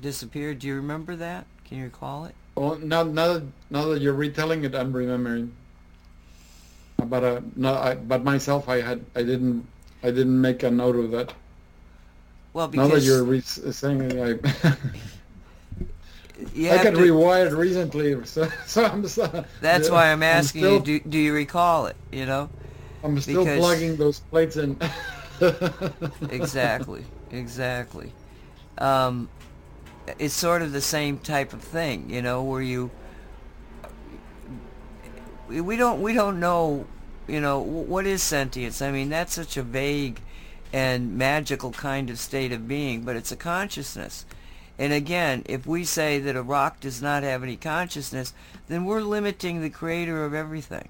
disappeared. Do you remember that? Can you recall it? Well, now, now, now that you're retelling it, I'm remembering. But uh, no, I, but myself, I had, I didn't, I didn't make a note of that. Well, because now that you're re- saying it, I. you I got to- rewired recently, so, so I'm. So, That's yeah, why I'm asking still, you. Do, do you recall it? You know. I'm still because- plugging those plates in. exactly exactly um, it's sort of the same type of thing you know where you we don't we don't know you know what is sentience? I mean that's such a vague and magical kind of state of being but it's a consciousness. And again if we say that a rock does not have any consciousness then we're limiting the creator of everything.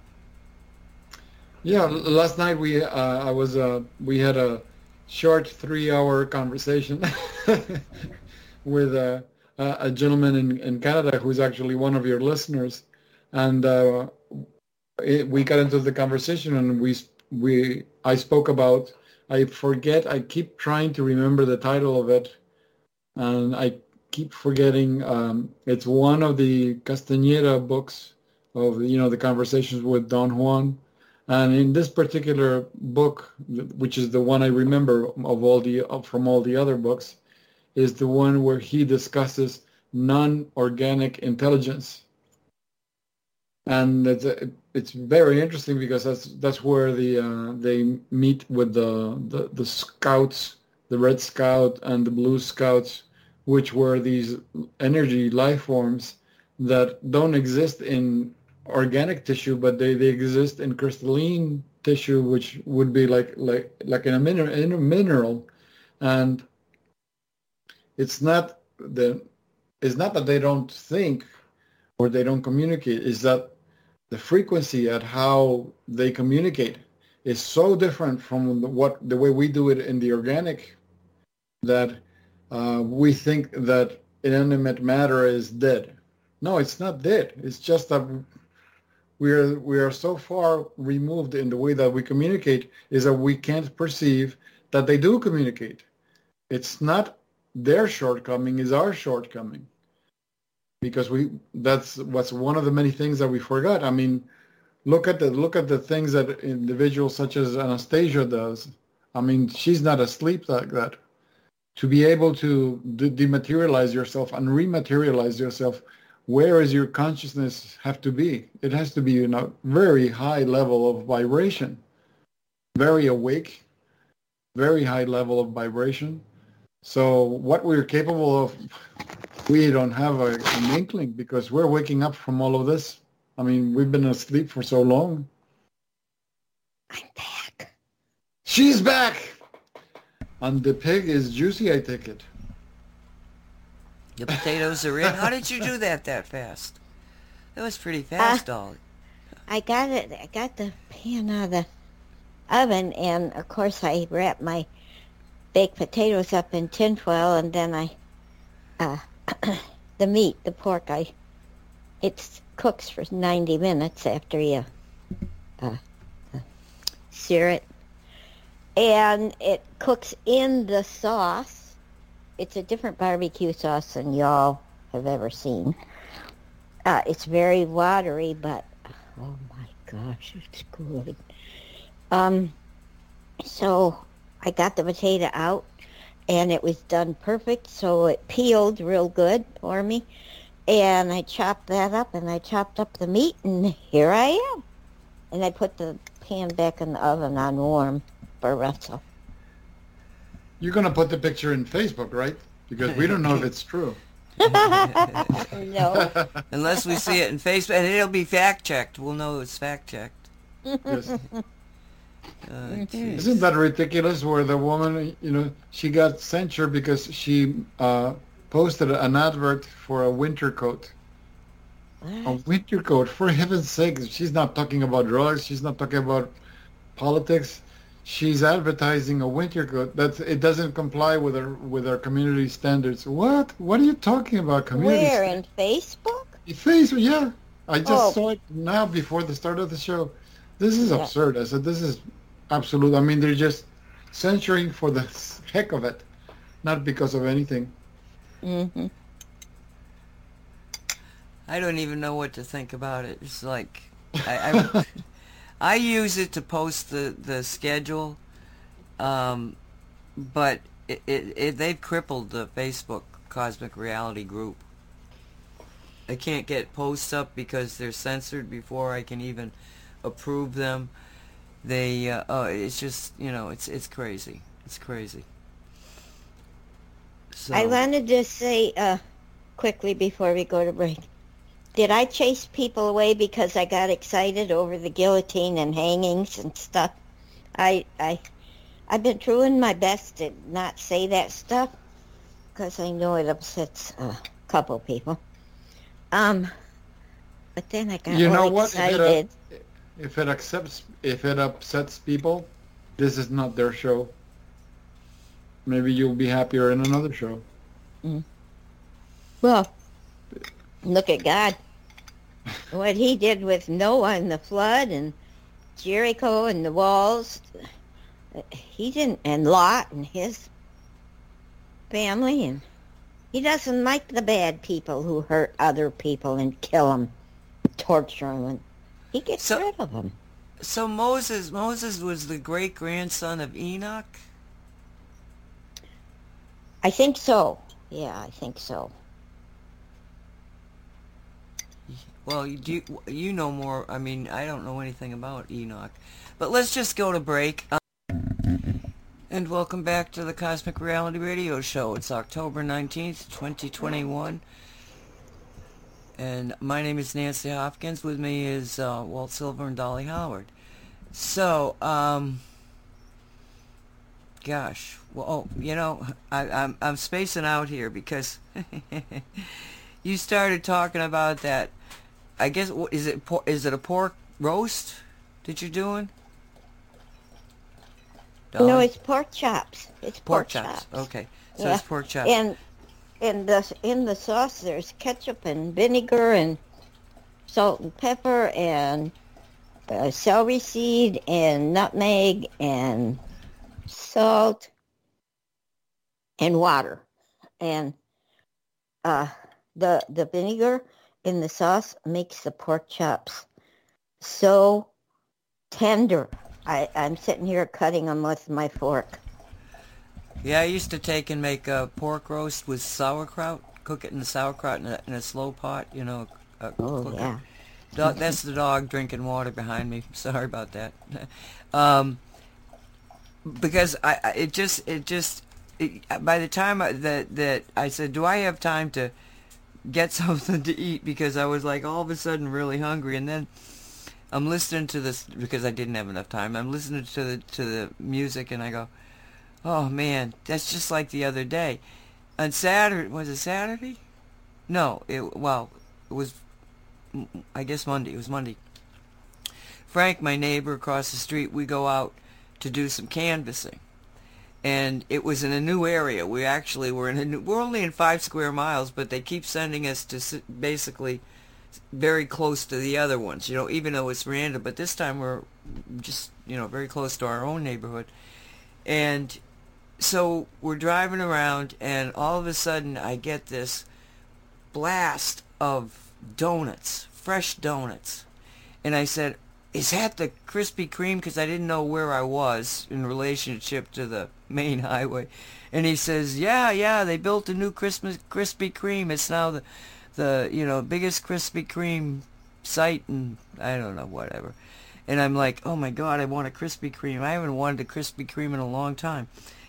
Yeah, last night we uh, I was uh, we had a short three-hour conversation with uh, a, a gentleman in, in Canada who's actually one of your listeners, and uh, it, we got into the conversation and we we I spoke about I forget I keep trying to remember the title of it, and I keep forgetting um, it's one of the Castañeda books of you know the conversations with Don Juan. And in this particular book, which is the one I remember of all the from all the other books, is the one where he discusses non-organic intelligence. And it's it's very interesting because that's that's where the uh, they meet with the, the the scouts, the Red Scout and the Blue Scouts, which were these energy life forms that don't exist in organic tissue, but they, they exist in crystalline tissue, which would be like like like in a mineral, in a mineral, and it's not the it's not that they don't think or they don't communicate. Is that the frequency at how they communicate is so different from the, what the way we do it in the organic that uh, we think that inanimate matter is dead. No, it's not dead. It's just that we are we are so far removed in the way that we communicate is that we can't perceive that they do communicate. It's not their shortcoming; is our shortcoming. Because we that's what's one of the many things that we forgot. I mean, look at the look at the things that individuals such as Anastasia does. I mean, she's not asleep like that. To be able to de- dematerialize yourself and rematerialize yourself, where is your consciousness have to be? It has to be in a very high level of vibration, very awake, very high level of vibration. So what we're capable of, we don't have a, an inkling because we're waking up from all of this. I mean, we've been asleep for so long. I'm back. She's back! And the pig is juicy, I take it. The potatoes are in. How did you do that that fast? That was pretty fast, Dolly. I got it. I got the pan out of the oven, and of course I wrapped my baked potatoes up in tinfoil, and then I, uh, the meat, the pork, I, it cooks for 90 minutes after you uh, uh, sear it, and it cooks in the sauce. It's a different barbecue sauce than y'all have ever seen. Uh, it's very watery, but oh my gosh, it's good. Um, so I got the potato out, and it was done perfect. So it peeled real good for me, and I chopped that up, and I chopped up the meat, and here I am. And I put the pan back in the oven on warm for Russell. You're going to put the picture in Facebook, right? Because we don't know if it's true. no, Unless we see it in Facebook, and it'll be fact checked. We'll know it's fact checked. Yes. Uh, jeez. Isn't that ridiculous where the woman, you know, she got censured because she uh, posted an advert for a winter coat. A winter coat, for heaven's sake. She's not talking about drugs. She's not talking about politics. She's advertising a winter coat. That it doesn't comply with our with our community standards. What? What are you talking about? Community where sta- in Facebook? Facebook, yeah. I just Oh. saw it now before the start of the show. This is Yeah. absurd. I said, this is absolute. I mean, they're just censoring for the heck of it, not because of anything. hmm I don't even know what to think about it. It's like I I, I use it to post the the schedule, um, but it, it, it they've crippled the Facebook Cosmic Reality group. I can't get posts up because they're censored before I can even approve them. They uh, oh, it's just you know it's it's crazy. It's crazy. So, I wanted to say uh, quickly before we go to break. Did I chase people away because I got excited over the guillotine and hangings and stuff? I I I've been doing my best to not say that stuff because I know it upsets a couple people. Um, but then I got You know all what? Excited. If it accepts, if it upsets people, this is not their show. Maybe you'll be happier in another show. Mm. Well, look at God. What he did with Noah and the flood and Jericho and the walls. He didn't, and Lot and his family. And he doesn't like the bad people who hurt other people and kill them, torture them. And he gets So- rid of them. So Moses Moses was the great grandson of Enoch. I think so. Yeah, I think so. Well, you you know more? I mean, I don't know anything about Enoch, but let's just go to break. Um, and welcome back to the Cosmic Reality Radio Show. It's October nineteenth, twenty twenty one, and my name is Nancy Hopkins. With me is uh, Walt Silva and Dolly Howard. So, um, gosh, well, oh, you know, I, I'm I'm spacing out here because you started talking about that. I guess is it is it a pork roast that you're doing? No, it's pork chops. It's pork, pork, chops. Okay, so Yeah. it's pork chops. And in the in the sauce, there's ketchup and vinegar and salt and pepper and uh, celery seed and nutmeg and salt and water. And uh, the the vinegar in the sauce makes the pork chops so tender. I, I'm sitting here cutting them with my fork. Yeah, I used to take and make a pork roast with sauerkraut. Cook it in the sauerkraut in a, in a slow pot, you know. A, Oh cook yeah. Do- that's the dog drinking water behind me. Sorry about that. um, because I, I it just it just it, by the time I, that that I said, do I have time to get something to eat? Because I was like all of a sudden really hungry, and then I'm listening to this because I didn't have enough time. I'm listening to the to the music, and I go, oh man, that's just like the other day. On Saturday, was it Saturday? No, it well, it was I guess Monday. It was Monday. Frank, my neighbor across the street, we go out to do some canvassing. And it was in a new area. We actually were in a new, we're only in five square miles, but they keep sending us to basically very close to the other ones, you know, even though it's random. But this time we're just, you know, very close to our own neighborhood. And so we're driving around, and all of a sudden I get this blast of donuts, fresh donuts. And I said, is that the Krispy Kreme? Because I didn't know where I was in relationship to the main highway. And he says, yeah, yeah, they built a new Christmas Krispy Kreme. It's now the, the you know, biggest Krispy Kreme site and I don't know, whatever. And I'm like, oh my God, I want a Krispy Kreme. I haven't wanted a Krispy Kreme in a long time.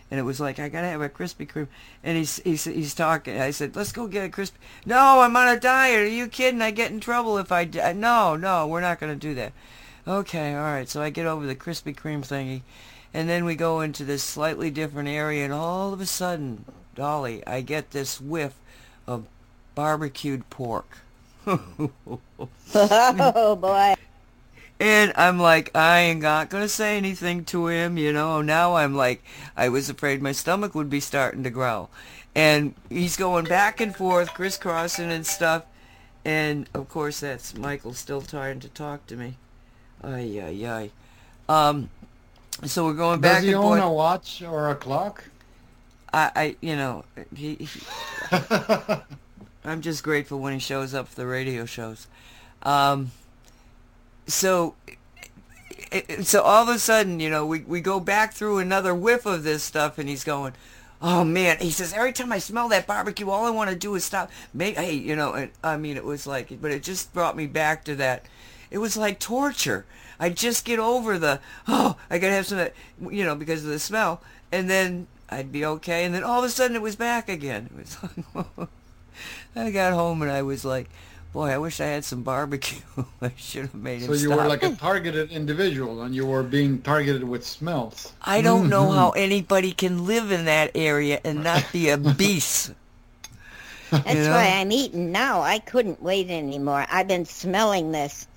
And it was like, I gotta have a Krispy Kreme. And he's, he's, he's talking. I said, let's go get a Krispy. No, I'm on a diet. Are you kidding? I get in trouble if I, di- no, no, we're not gonna do that. Okay, all right. So I get over the Krispy Kreme thingy. And then we go into this slightly different area. And all of a sudden, Dolly, I get this whiff of barbecued pork. oh boy. And I'm like, I ain't not gonna say anything to him, you know. Now I'm like, I was afraid my stomach would be starting to growl. And he's going back and forth, crisscrossing and stuff. And of course, that's Michael still trying to talk to me. Ay, ay, ay. Um, so we're going back and forth. Does he and own forth. a watch or a clock? I, I, you know, he, he I'm just grateful when he shows up for the radio shows. Um, so, it, it- so all of a sudden, you know, we, we go back through another whiff of this stuff, and he's going, "Oh man!" He says, "Every time I smell that barbecue, all I want to do is stop." May, hey, you know, and, I mean, it was like, but it just brought me back to that. It was like torture. I just get over the oh, I gotta have some, you know, because of the smell, and then I'd be okay, and then all of a sudden it was back again. It was like, I got home and I was like, boy, I wish I had some barbecue. I should have made him So you stop. were like a targeted individual, and you were being targeted with smells. I don't know how Mm-hmm. anybody can live in that area and not be obese. That's You know? why I'm eating now. I couldn't wait anymore. I've been smelling this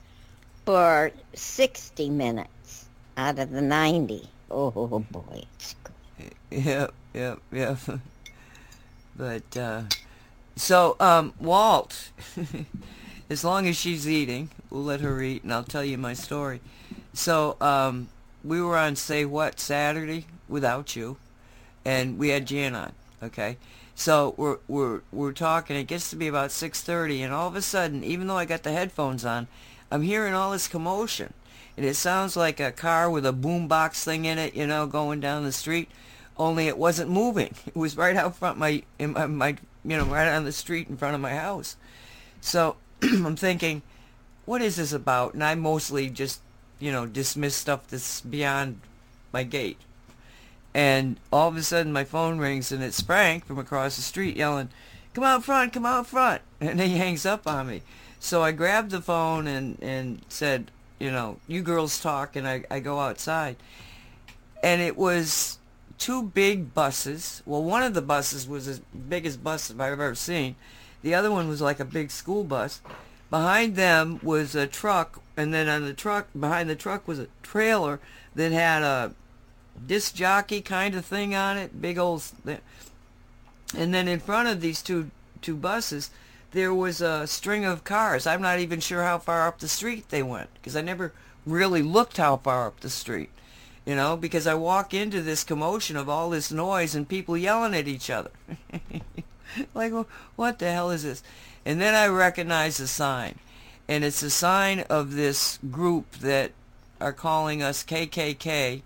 for 60 minutes out of the 90. Oh boy. It's good. Yep, yep, yep. But uh, so um, Walt, as long as she's eating, we'll let her eat, and I'll tell you my story. So um, we were on Say What Saturday without you, and we had Jan on. Okay, so we're we're we're talking. It gets to be about six thirty, and all of a sudden, even though I got the headphones on, I'm hearing all this commotion, and it sounds like a car with a boombox thing in it, you know, going down the street. Only it wasn't moving. It was right out front my in my, my you know right on the street in front of my house. So I'm thinking, what is this about? And I mostly just you know dismiss stuff that's beyond my gate. And all of a sudden my phone rings and it's Frank from across the street yelling, come out front, come out front. And he hangs up on me. So I grabbed the phone and, and said, you know, you girls talk and I, I go outside. And it was two big buses. Well, one of the buses was as big as bus I've ever seen. The other one was like a big school bus. Behind them was a truck, and then on the truck, behind the truck was a trailer that had a disc jockey kind of thing on it, big old. And then in front of these two two buses, there was a string of cars. I'm not even sure how far up the street they went because I never really looked how far up the street. You know, because I walk into this commotion of all this noise and people yelling at each other. like, "Wh- what the hell is this? And then I recognize the sign. And it's a sign of this group that are calling us KKK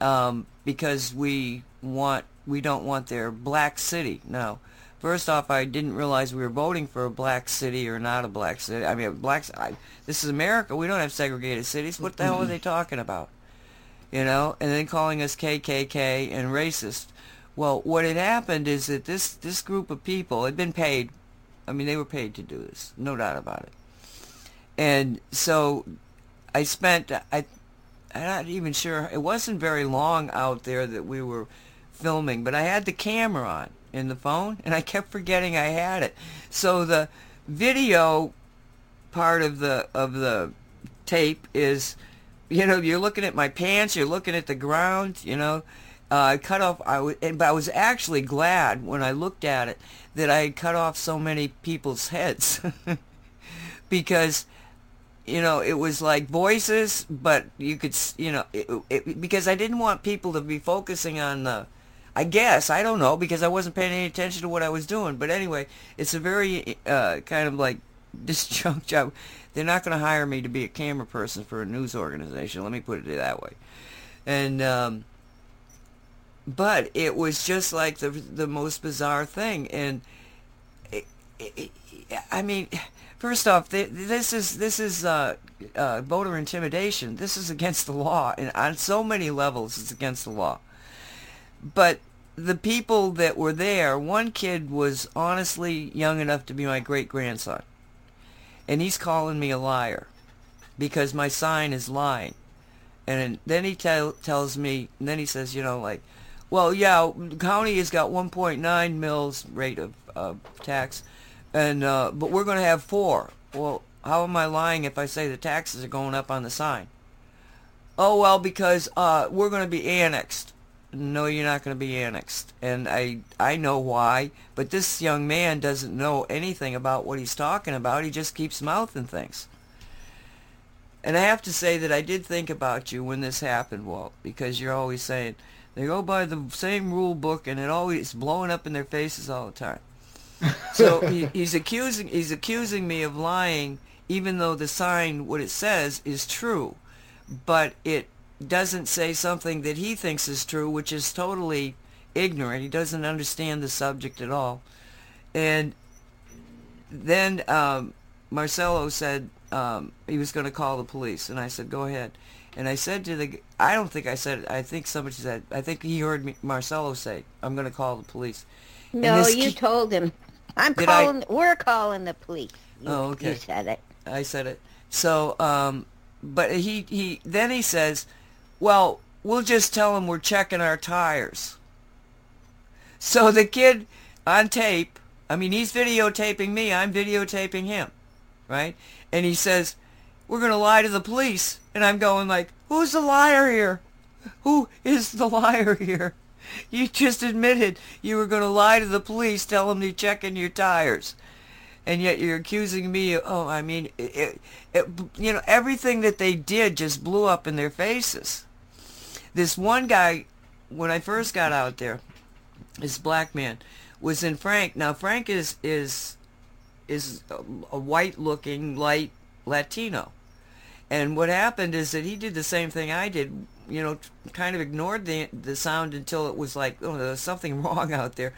um, because we want we don't want their black city. No. first off, I didn't realize we were voting for a black city or not a black city. I mean, black. I, this is America. We don't have segregated cities. What the hell are they talking about? You know, and then calling us KKK and racist. Well, what had happened is that this this group of people had been paid. I mean, they were paid to do this, no doubt about it. And so, I spent I I'm not even sure. It wasn't very long out there that we were filming, but I had the camera on in the phone, and I kept forgetting I had it. So the video part of the of the tape is, you know, you're looking at my pants, you're looking at the ground, you know. Uh, I cut off. I was, but I was actually glad when I looked at it that I had cut off so many people's heads, because you know, it was like voices, but you could, you know, it, it, because I didn't want people to be focusing on the, I guess, I don't know, because I wasn't paying any attention to what I was doing. But anyway, it's a very uh, kind of like disjunct job. They're not going to hire me to be a camera person for a news organization. Let me put it that way. And, um, but it was just like the the most bizarre thing, and it, it, I mean, first off, th- this is this is uh, uh, voter intimidation. This is against the law, and on so many levels, it's against the law. But the people that were there, one kid was honestly young enough to be my great grandson, and he's calling me a liar because my sign is lying. And then he tell, tells me, then he says, you know, like, well, yeah, the county has got 1.9 mils rate of uh, tax, and uh, but we're going to have four. Well, how am I lying if I say the taxes are going up on the sign? Oh well, because uh, we're going to be annexed. No, you're not going to be annexed, and I I know why. But this young man doesn't know anything about what he's talking about. He just keeps mouthing things. And I have to say that I did think about you when this happened, Walt, because you're always saying they go by the same rule book, and it always is blowing up in their faces all the time. So he, he's accusing he's accusing me of lying, even though the sign, what it says, is true, but it doesn't say something that he thinks is true, which is totally ignorant. He doesn't understand the subject at all, and then um, Marcelo said um, he was going to call the police, and I said, "Go ahead." And I said to the, I don't think I said it. I think somebody said. I think he heard me, Marcelo say, "I'm going to call the police." No, you told him. I'm Did I- calling. We're calling the police. You, Oh, okay. You said it. I said it. So, um, but he he then he says, "Well, we'll just tell him we're checking our tires." So the kid on tape, I mean, he's videotaping me. I'm videotaping him, right? And he says, "We're gonna lie to the police," and I'm going like, "Who's the liar here? Who is the liar here?" You just admitted you were going to lie to the police, tell them they're checking your tires and yet you're accusing me oh i mean it, it, you know everything that they did just blew up in their faces this one guy when i first got out there this black man was in frank. Now frank is is is a, a white looking light latino. And what happened is that he did the same thing i did you know kind of ignored the the sound until it was like oh there's something wrong out there.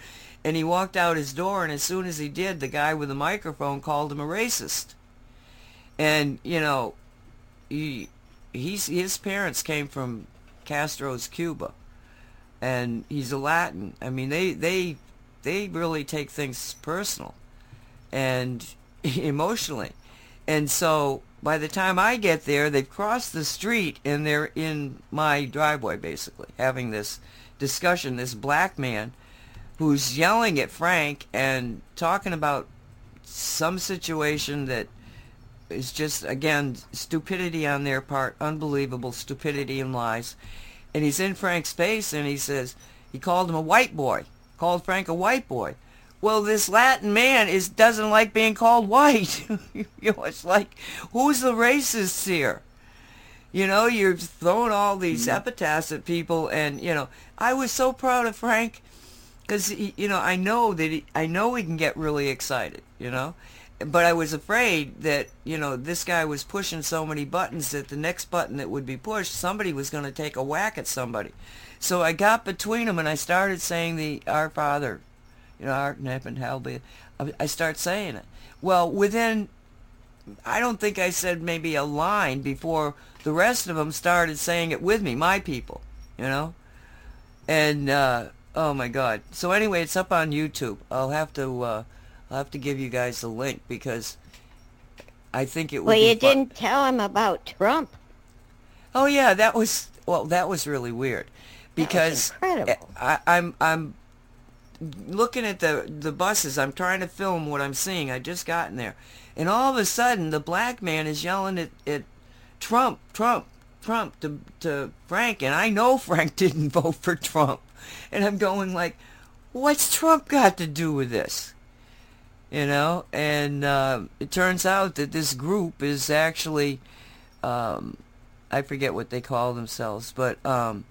And he walked out his door and as soon as he did the guy with the microphone called him a racist. And you know he his parents came from Castro's Cuba. And he's a Latin. I mean they they they really take things personal and emotionally. And so by the time I get there they've crossed the street and they're in my driveway basically having this discussion this black man who's yelling at Frank and talking about some situation that is just again stupidity on their part, unbelievable stupidity and lies. And he's in Frank's face and he says he called him a white boy, called Frank a white boy. Well, this Latin man is doesn't like being called white. you know, it's like who's the racist here? You know, you're throwing all these mm-hmm. epithets at people, and you know, I was so proud of Frank because you know I know that he, I know he can get really excited, you know, but I was afraid that you know this guy was pushing so many buttons that the next button that would be pushed, somebody was going to take a whack at somebody. So I got between them and I started saying the Our Father, you know, in heaven, hallowed be. I start saying it. Well, within I don't think I said maybe a line before the rest of them started saying it with me, my people, you know? And, uh, oh my God. So anyway, it's up on YouTube. I'll have to, uh, I'll have to give you guys the link because I think it Well, you fun- didn't tell him about Trump. Oh yeah, that was well, that was really weird because. I, I'm I'm looking at the the buses. I'm trying to film what I'm seeing. I just gotten there, and all of a sudden, the black man is yelling at, at Trump, Trump, Trump to to Frank, and I know Frank didn't vote for Trump, and I'm going like, what's Trump got to do with this? You know, and uh, it turns out that this group is actually. Um, I forget what they call themselves, but um,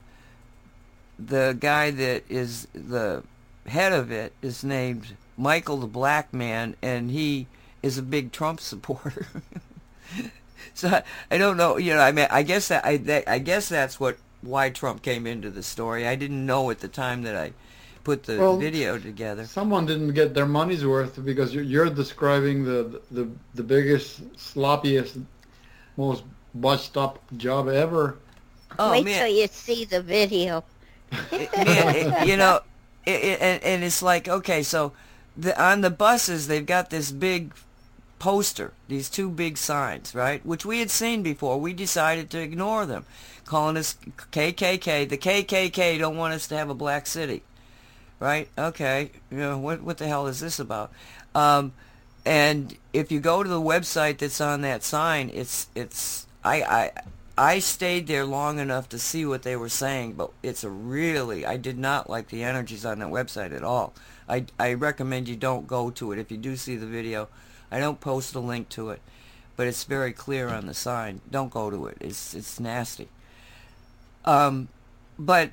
the guy that is the head of it is named Michael the Black Man, and he is a big Trump supporter. so I, I don't know, you know. I mean, I guess that I that, I guess that's what why Trump came into the story. I didn't know at the time that I put the Well, video together. Someone didn't get their money's worth because you're, you're describing the, the the biggest, sloppiest, most botched up job ever. Oh Wait man, till you see the video. it- man, it- you know, it, it, and, and it's like okay, so the, on the buses they've got this big poster, these two big signs, right, which we had seen before. We decided to ignore them, calling us KKK. The KKK don't want us to have a black city, right? Okay, you know what? What the hell is this about? Um, and if you go to the website that's on that sign, it's it's I I I stayed there long enough to see what they were saying, but it's a really I did not like the energies on that website at all. I I recommend you don't go to it if you do see the video. I don't post a link to it, but it's very clear on the sign. Don't go to it. It's it's nasty. Um, but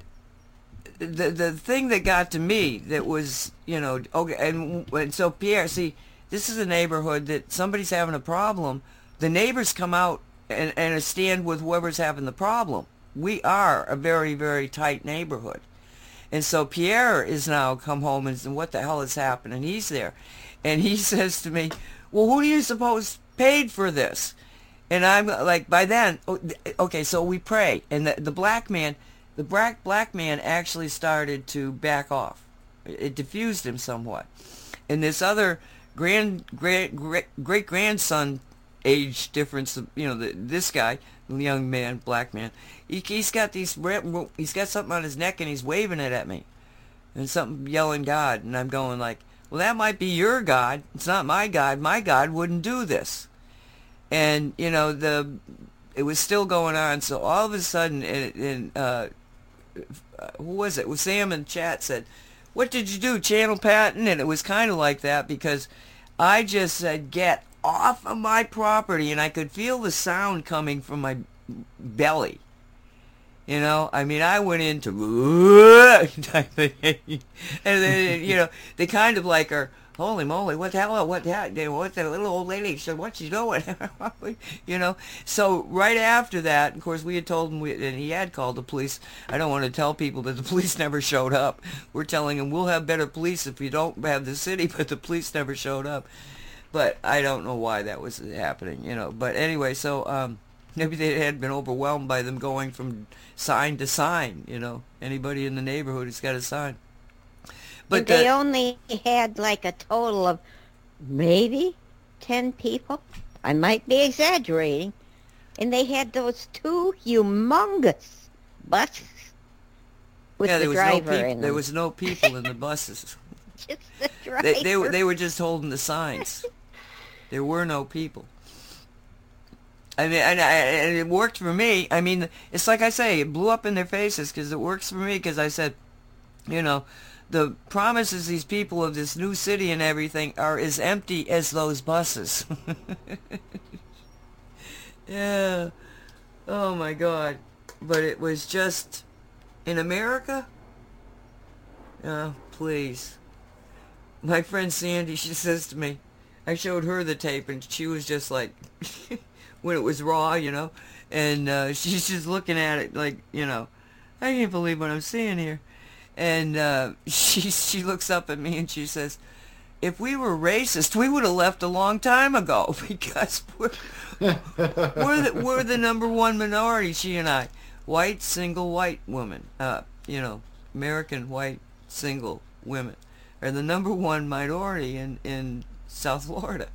the the thing that got to me that was you know okay and and so Pierre see this is a neighborhood that somebody's having a problem. The neighbors come out and and stand with whoever's having the problem. We are a very very tight neighborhood. And so Pierre is now come home and said, what the hell is happening? He's there. And he says to me well who do you suppose paid for this? And I'm like, by then, oh, okay, so we pray, and the, the black man, the black black man actually started to back off. It diffused him somewhat, and this other grand great great, great grandson age difference, you know, the, this guy, young man, black man, he, he's got these, he's got something on his neck, and he's waving it at me, and something yelling God, and I'm going like, well, that might be your God. It's not my God. My God wouldn't do this and you know the it was still going on so all of a sudden and uh Uh, who was it? Well, Sam in chat said, "What did you do, Channel Patton?" And it was kind of like that because I just said, "Get off of my property," and I could feel the sound coming from my belly. You know, I mean, I went into type thing, and then you know they kind of like are. Holy moly! What the hell? What the hell? What the little old lady she said? What's she doing? you know. So right after that, of course, we had told him, we, and he had called the police. I don't want to tell people that the police never showed up. We're telling him we'll have better police if you don't have the city, but the police never showed up. But I don't know why that was happening, you know. But anyway, so um, maybe they had been overwhelmed by them going from sign to sign, you know. Anybody in the neighborhood has got a sign. But they only had like a total of maybe 10 people. I might be exaggerating. And they had those two humongous buses with yeah, the there was no driver people. in There was no people in the buses. Just the driver. they, they were they were just holding the signs. there were no people. I mean, and, and it worked for me. I mean, it's like I say, it blew up in their faces because it works for me. Because I said, you know, the promises these people of this new city and everything are as empty as those buses. yeah. Oh my God. But it was just in America. Uh, please. My friend Sandy, she says to me, I showed her the tape and she was just like, when it was raw, you know, and uh, she's just looking at it like, you know, I can't believe what I'm seeing here. And uh, she she looks up at me and she says, if we were racist, we would have left a long time ago because we're we're the, we're the number one minority. She and I, white single white woman, uh, you know, American white single women are the number one minority in in South Florida,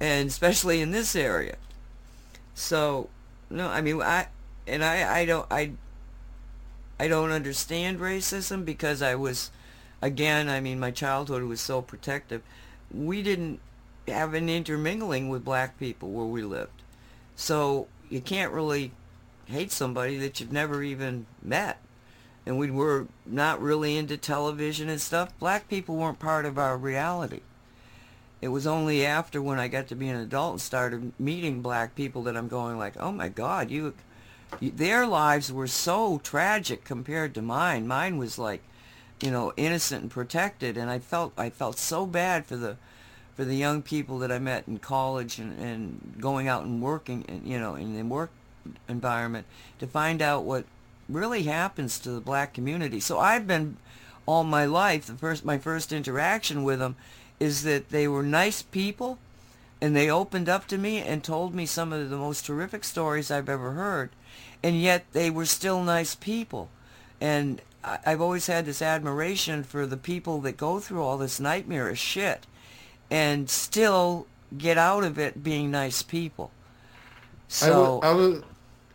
and especially in this area. So, no, I mean, I and I I don't I I don't understand racism because I was again, I mean, my childhood was so protective. We didn't have an intermingling with black people where we lived. So you can't really hate somebody that you've never even met. And we were not really into television and stuff. Black people weren't part of our reality. It was only after when I got to be an adult and started meeting black people that I'm going like, oh my God, you, their lives were so tragic compared to mine. Mine was like, you know, innocent and protected, and I felt I felt so bad for the for the young people that I met in college and, and going out and working, and you know, in the work environment to find out what really happens to the black community. So I've been all my life. The first my first interaction with them is that they were nice people, and they opened up to me and told me some of the most terrific stories I've ever heard, and yet they were still nice people, and I- I've always had this admiration for the people that go through all this nightmarish shit and still get out of it being nice people. So I was, I was,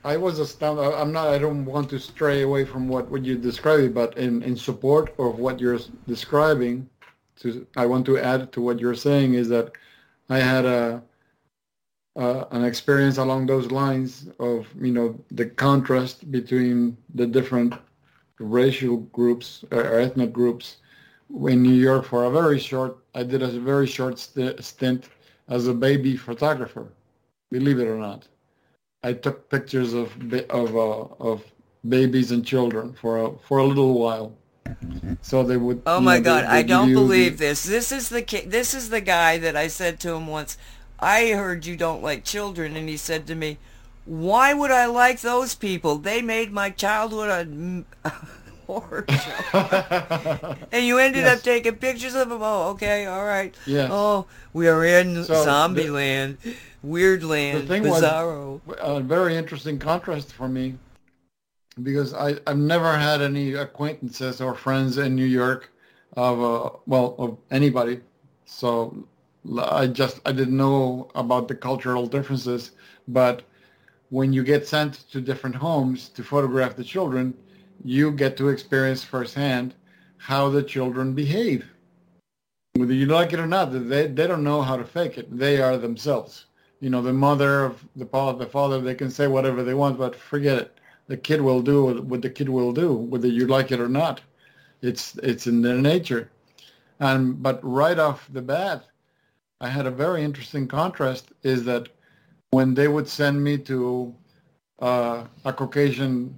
I was astounded. I- I'm not. I don't want to stray away from what what you're describing, but in in support of what you're describing, to I want to add to what you're saying is that I had a. Uh, an experience along those lines of you know the contrast between the different racial groups or ethnic groups in New York for a very short. I did a very short st- stint as a baby photographer, believe it or not. I took pictures of of uh, of babies and children for a for a little while. So they would. Oh my know, God! they- I don't believe the- this. This is the ki- this is the guy that I said to him once. I heard you don't like children, and he said to me, "Why would I like those people? They made my childhood a horror show." and you ended Yes. up taking pictures of them. Oh, okay, all right. Yes. Oh, we are in So, zombie the- land, weird land, thing was- bizarro. a very interesting contrast for me because I, I've never had any acquaintances or friends in New York of uh, well of anybody so I just I didn't know about the cultural differences but when you get sent to different homes to photograph the children you get to experience firsthand how the children behave whether you like it or not they, they don't know how to fake it they are themselves you know the mother of the father, the father, they can say whatever they want, but forget it. The kid will do what the kid will do, whether you like it or not. It's it's in their nature. And but right off the bat, I had a very interesting contrast. Is that when they would send me to uh, a Caucasian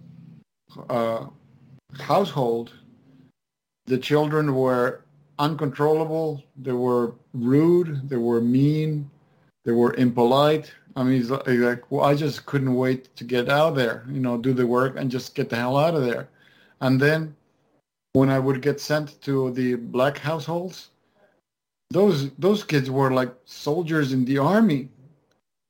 uh, household, the children were uncontrollable. They were rude. They were mean they were impolite. I mean, like, well, I just couldn't wait to get out of there, you know, do the work and just get the hell out of there. And then when I would get sent to the black households, those those kids were like soldiers in the army.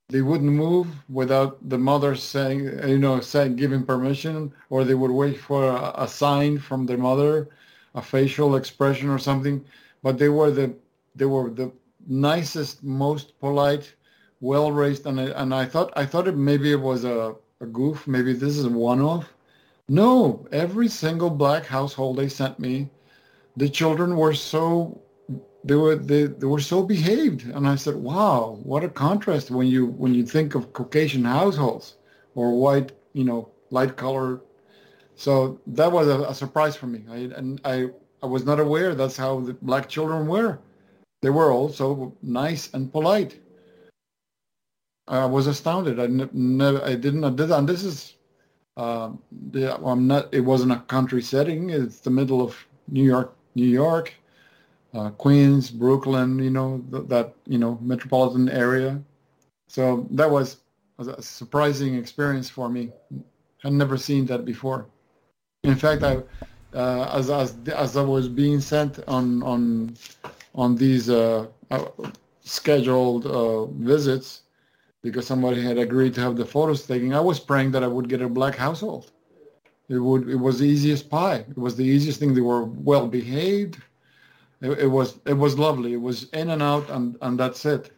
They wouldn't move without the mother saying, you know, saying giving permission, or they would wait for a, a sign from their mother, a facial expression or something. But they were the they were the nicest, most polite, well raised, and I, and I thought I thought it maybe it was a, a goof, maybe this is one off. No, every single black household they sent me, the children were so they were they, they were so behaved, and I said, wow, what a contrast when you when you think of Caucasian households or white, you know, light color. So that was a, a surprise for me, I, and I I was not aware that's how the black children were they were also nice and polite. I was astounded. I never, I didn't, I did, and this is, uh, I'm not, it wasn't a country setting. It's the middle of New York, New York, uh, Queens, Brooklyn, you know, th- that, you know, metropolitan area. So that was, was a surprising experience for me. I'd never seen that before. In fact, I, uh, as, as, as I was being sent on, on, on these uh, uh, scheduled uh, visits, because somebody had agreed to have the photos taken, I was praying that I would get a black household. It would. It was the easiest pie. It was the easiest thing. They were well behaved. It, it was. It was lovely. It was in and out, and and that's it.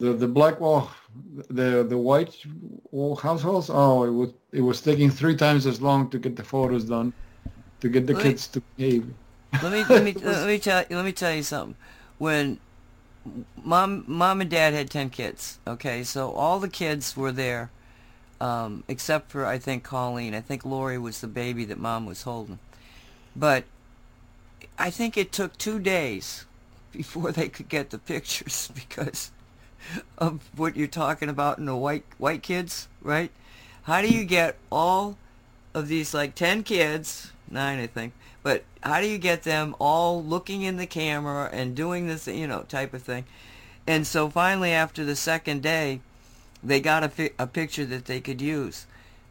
The the black wall, the the white wall households. Oh, it was it was taking three times as long to get the photos done, to get the Let me- kids to behave. Let me let me let me tell let me tell you something. When mom mom and dad had ten kids, okay, so all the kids were there, um, except for I think Colleen. I think Lori was the baby that mom was holding, but I think it took two days before they could get the pictures because of what you're talking about in the white white kids, right? How do you get all of these like 10 kids, 9 I think, but how do you get them all looking in the camera and doing this, you know, type of thing? And so finally after the second day, they got a, fi- a picture that they could use.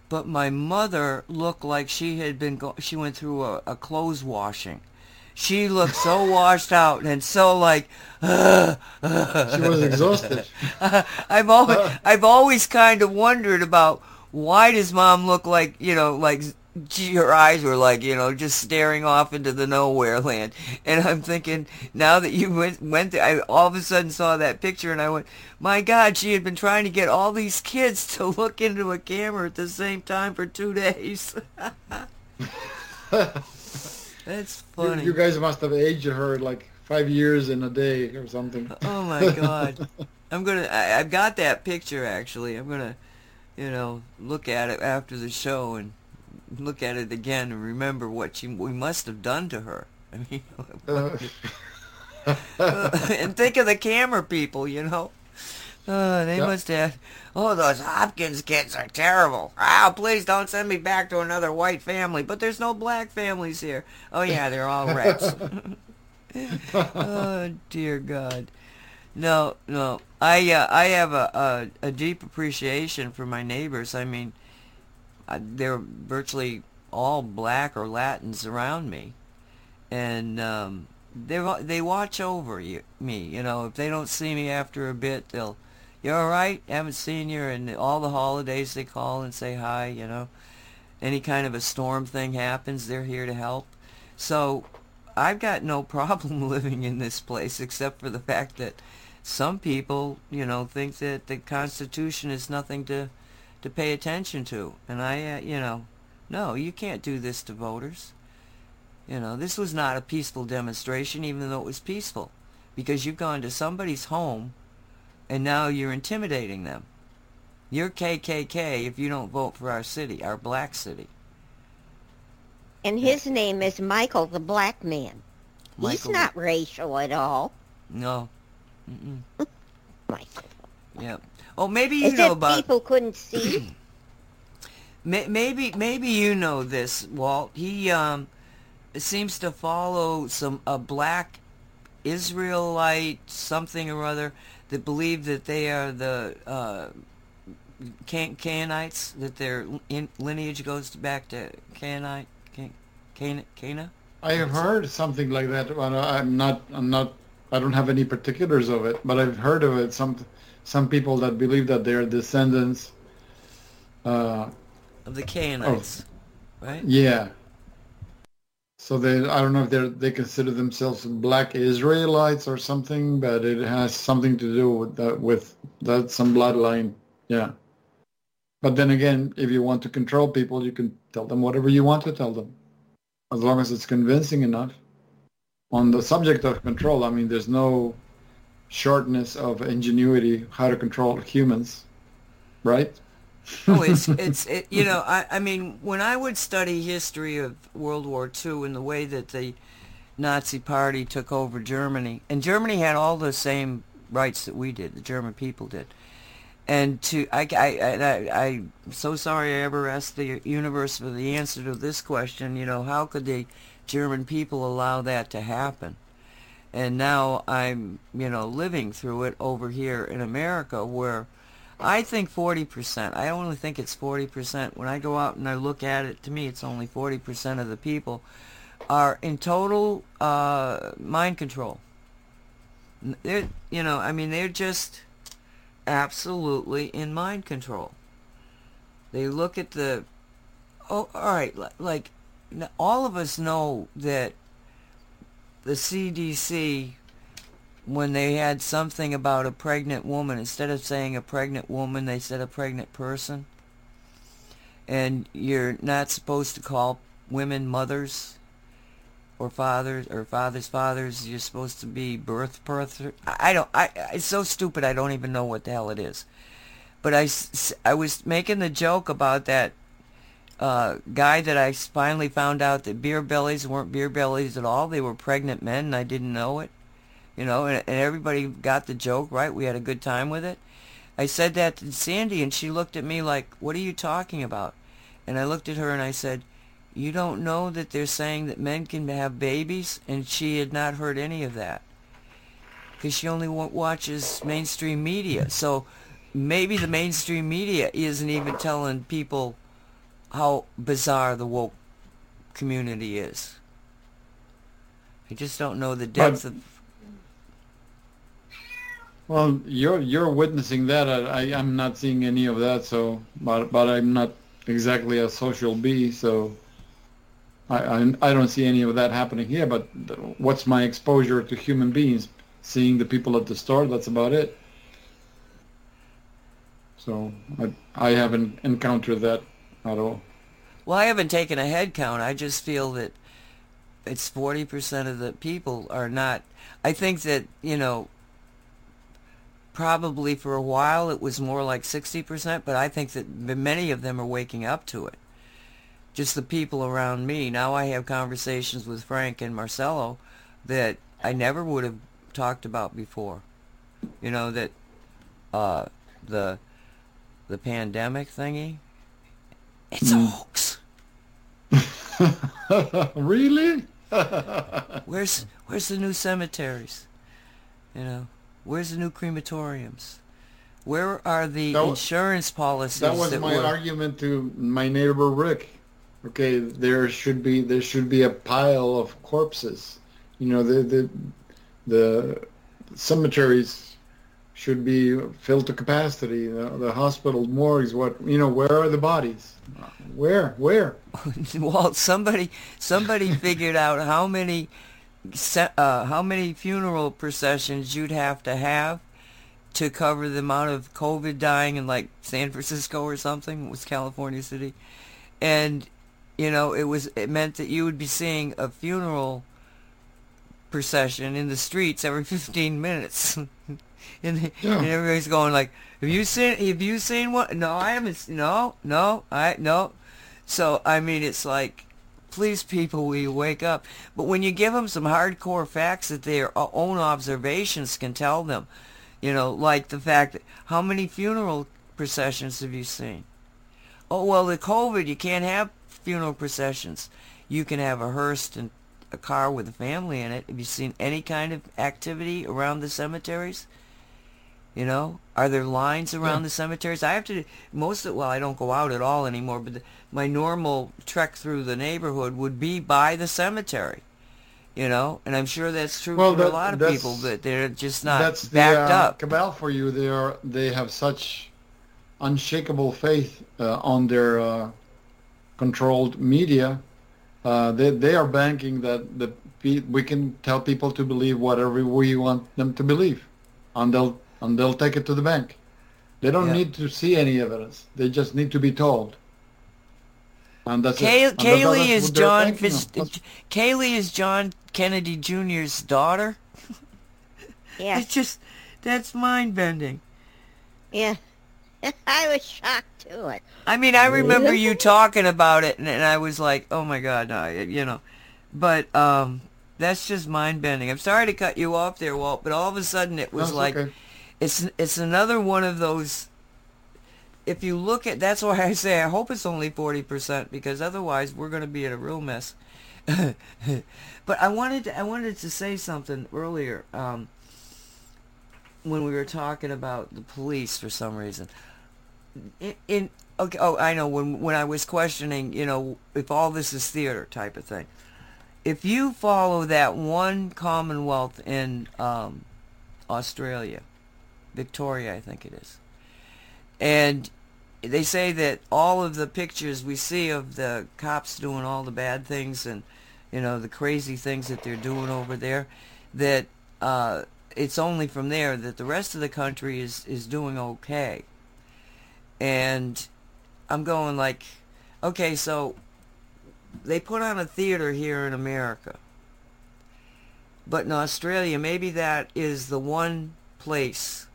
But my mother looked like she had been go- she went through a, a clothes washing. She looked so washed out and so like She was exhausted. I've always I've always kind of wondered about why does mom look like you know like gee, her eyes were like you know just staring off into the nowhere land and I'm thinking now that you went went there I all of a sudden saw that picture and I went my God she had been trying to get all these kids to look into a camera at the same time for two days that's You, funny you guys must have aged her like five years in a day or something. Oh my god. I'm gonna I, I've got that picture actually. I'm gonna you know, look at it after the show and look at it again and remember what she we must have done to her. I mean Uh, and think of the camera people, you know. Uh, they Yep. must have. Oh, those Hopkins kids are terrible. Oh, please don't send me back to another white family. But there's no black families here. Oh yeah, they're all rats. oh dear God. No, no. I uh, I have a, a a deep appreciation for my neighbors. I mean, they're virtually all black or Latins around me, and um, they they watch over you, me. You know, if they don't see me after a bit, they'll, "You all right? Haven't seen you." And all the holidays they call and say hi. You know, any kind of a storm thing happens, they're here to help. So I've got no problem living in this place except for the fact that some people, you know, think that the Constitution is nothing to to pay attention to, and I, uh, you know, no, you can't do this to voters. You know, this was not a peaceful demonstration, even though it was peaceful, because you've gone to somebody's home, and now you're intimidating them. You're KKK if you don't vote for our city, our black city. And his name is Michael the Black Man. Michael. He's not racial at all. No. Michael. Yeah. Oh, maybe you As know about. people couldn't see. Maybe maybe you know this, Walt. He um seems to follow some a black Israelite something or other that believe that they are the uh, Can- Canaanites, that their in- lineage goes back to Canaanite, Can- Cana, Cana. I have heard something like that. I'm not. I'm not. I don't have any particulars of it, but I've heard of it. Some some people that believe that they're descendants. Uh, of the Canaanites, right? yeah. So they, I don't know if they they consider themselves Black Israelites or something, but it has something to do with that with that some bloodline. Yeah. But then again, if you want to control people, you can tell them whatever you want to tell them, as long as it's convincing enough. On the subject of control, I mean, there's no shortness of ingenuity how to control humans, right? Oh, it's it's it, you know I I mean when I would study history of World War II and the way that the Nazi Party took over Germany, and Germany had all the same rights that we did, the German people did, And to I I I, I I'm so sorry I ever asked the universe for the answer to this question. You know, how could the German people allow that to happen? And now I'm you know living through it over here in America, where I think 40%. I only think it's 40%. When I go out and I look at it, to me, it's only 40% of the people are in total uh, mind control. They're, you know, I mean, they're just absolutely in mind control. They look at the, oh, all right, like, all of us know that the CDC, when they had something about a pregnant woman, instead of saying a pregnant woman, they said a pregnant person. And you're not supposed to call women mothers or fathers or fathers fathers. You're supposed to be birth birth I don't I it's so stupid I don't even know what the hell it is. But I I was making the joke about that uh, guy I finally found out that beer bellies weren't beer bellies at all. They were pregnant men and I didn't know it you know and, and everybody got the joke right we had a good time with it I said that to Sandy and she looked at me like what are you talking about and I looked at her and I said you don't know that they're saying that men can have babies? And she had not heard any of that. Because she only watches mainstream media. So maybe the mainstream media isn't even telling people how bizarre the woke community is. I just don't know the depth of... Well, you're you're witnessing that. I, I I'm not seeing any of that. So, but but I'm not exactly a social bee. So, I I, I don't see any of that happening here. But what's my exposure to human beings? Seeing the people at the store. That's about it. So I I haven't encountered that at all. Well, I haven't taken a head count. I just feel that it's 40% of the people are not... I think that, you know, probably for a while it was more like 60%, but I think that many of them are waking up to it. Just the people around me. Now I have conversations with Frank and Marcelo that I never would have talked about before. You know, that uh, the the pandemic thingy, it's a hoax. really? Where's where's the new cemeteries? You know, where's the new crematoriums? Where are the That insurance policies That was my were? argument to my neighbor Rick. Okay, there should be there should be a pile of corpses. You know, the the the cemeteries should be filled to capacity. The, the hospital morgues, what you know, where are the bodies? Where? Where? well, somebody somebody figured out how many uh, how many funeral processions you'd have to have to cover the amount of COVID dying in like San Francisco or something. It was California City, and you know it was it meant that you would be seeing a funeral procession in the streets every 15 minutes. and, the, Yeah. and everybody's going like, "Have you seen? Have you seen what? No, I haven't. No, no, I no." So I mean, it's like, please, people, you wake up? But when you give them some hardcore facts that their uh, own observations can tell them, you know, like the fact that how many funeral processions have you seen? Oh well, the COVID, you can't have funeral processions. You can have a hearse and a car with a family in it. Have you seen any kind of activity around the cemeteries? You know, are there lines around Yeah. the cemeteries? I have to most of well, I don't go out at all anymore. But the, my normal trek through the neighborhood would be by the cemetery. You know, and I'm sure that's true Well, for a lot of people, but they're just not That's the uh, up. cabal for you. They are they have such unshakable faith uh, on their uh, controlled media. Uh, they they are banking that the we can tell people to believe whatever we want them to believe, and they'll and they'll take it to the bank. They don't Yeah. need to see any evidence. They just need to be told. And that's Kay- it. And that- Kayleigh that's is what they're John. Fitz- Kayleigh is John Kennedy Jr.'s daughter. Yeah, It's just that's mind bending. yeah. I was shocked to it. I mean, I remember you talking about it, and, and I was like, "Oh my God, no!" You know, but um, that's just mind bending. I'm sorry to cut you off there, Walt, but all of a sudden it was That's like okay. It's it's another one of those if you look at that's why I say I hope it's only 40% because otherwise we're going to be in a real mess. but I wanted to, I wanted to say something earlier um, when we were talking about the police for some reason. In, in okay, oh I know when when I was questioning, you know, if all this is theater type of thing. If you follow that one Commonwealth in um, Australia, Victoria, I think it is, and they say that all of the pictures we see of the cops doing all the bad things and you know the crazy things that they're doing over there that uh, it's only from there that the rest of the country is is doing okay. And i'm going like okay so they put on a theater here in america. But in australia maybe that is the one place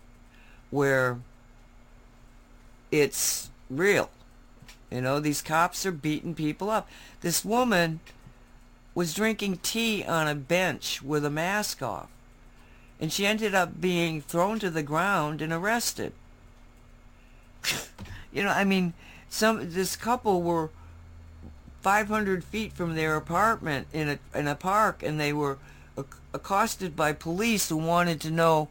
where it's real. You know, these cops are beating people up. This woman was drinking tea on a bench with a mask off. And she ended up being thrown to the ground and arrested. you know, I mean, some this couple were 500 feet from their apartment in a in a park, and they were accosted by police who wanted to know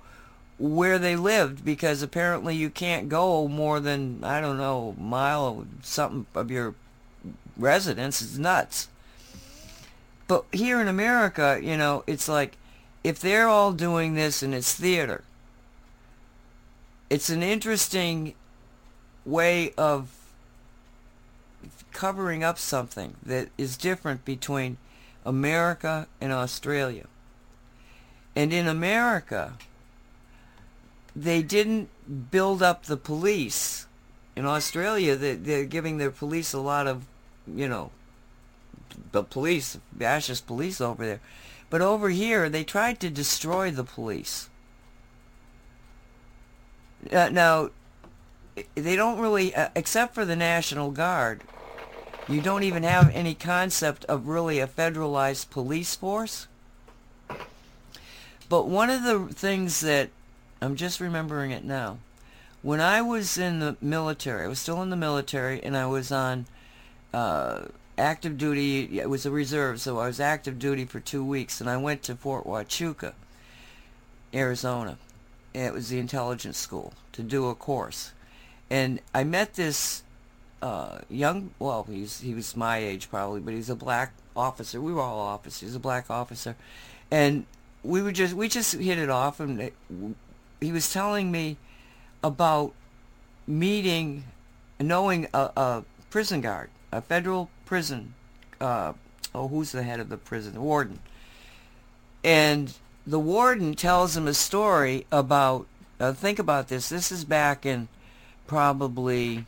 where they lived because apparently you can't go more than I don't know mile or something of your residence. It's nuts. But here in America, you know, it's like if they're all doing this and it's theater, it's an interesting way of covering up something that is different between America and Australia. And in America, they didn't build up the police. In Australia, they, they're giving their police a lot of, you know, the police, fascist police over there. But over here, they tried to destroy the police. Uh, now, they don't really, uh, except for the National Guard, you don't even have any concept of really a federalized police force. But one of the things that I'm just remembering it now. When I was in the military, I was still in the military, and I was on uh, active duty. It was a reserve, so I was active duty for two weeks, and I went to Fort Huachuca, Arizona. It was the intelligence school to do a course, and I met this uh, young. Well, he's he was my age probably, but he's a black officer. We were all officers. He's a black officer, and we were just we just hit it off, and he was telling me about meeting, knowing a, a prison guard, a federal prison. Uh, oh, who's the head of the prison? The warden. And the warden tells him a story about. Uh, think about this. This is back in probably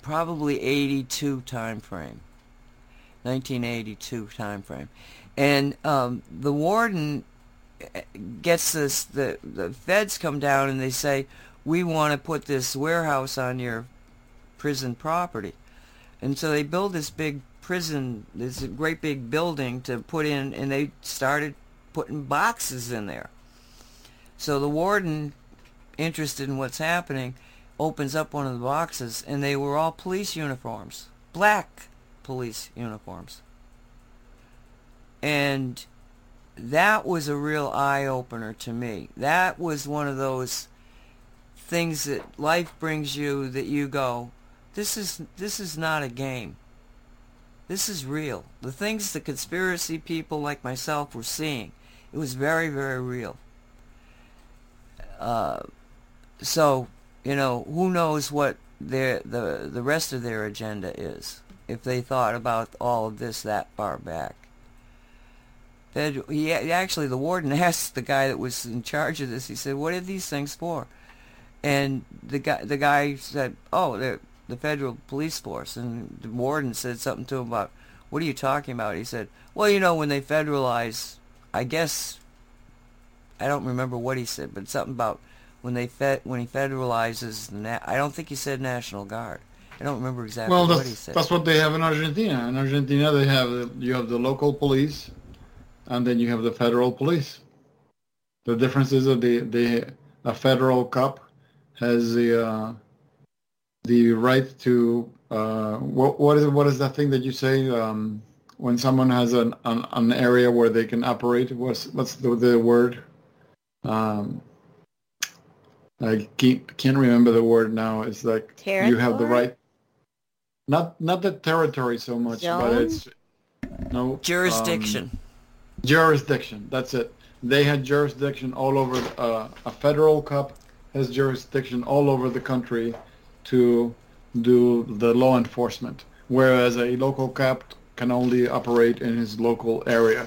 probably 82 time frame 1982 time frame and um, the warden gets this the the feds come down and they say we want to put this warehouse on your prison property. And so they build this big prison this great big building to put in and they started putting boxes in there. So the warden interested in what's happening opens up one of the boxes and they were all police uniforms black police uniforms. And that was a real eye opener to me. That was one of those things that life brings you that you go, this is this is not a game. This is real. The things the conspiracy people like myself were seeing, it was very very real. Uh, so you know who knows what their the the rest of their agenda is if they thought about all of this that far back he actually the warden asked the guy that was in charge of this. He said, "What are these things for?" And the guy the guy said, "Oh, they're the federal police force." And the warden said something to him about, "What are you talking about?" He said, "Well, you know, when they federalize, I guess I don't remember what he said, but something about when they fed when he federalizes. Na- I don't think he said National Guard." I don't remember exactly well, what he said. That's what they have in Argentina. In Argentina, they have you have the local police, and then you have the federal police. The difference is that the the a federal cop has the uh, the right to uh, what what is what is that thing that you say um, when someone has an, an an area where they can operate? What's what's the the word? Um, I can't, can't remember the word now. It's like you have the right. Not not the territory so much, but it's no um, Jurisdiction. That's it. They had jurisdiction all over. Uh, a federal cup has jurisdiction all over the country to do the law enforcement, whereas a local cup can only operate in his local area.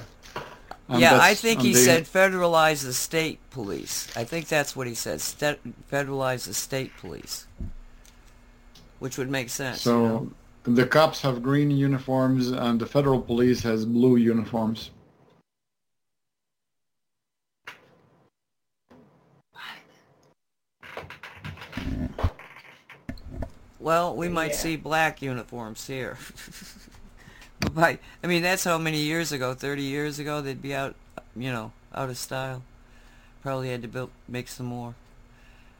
And yeah, I think he said federalize the state police. I think that's what he said. Ste- federalize the state police, which would make sense. you So know? the cops have green uniforms and the federal police has blue uniforms. Well, we might see black uniforms here. but by, I mean, that's how many years ago? Thirty years ago, they'd be out, you know, out of style. Probably had to build, make some more.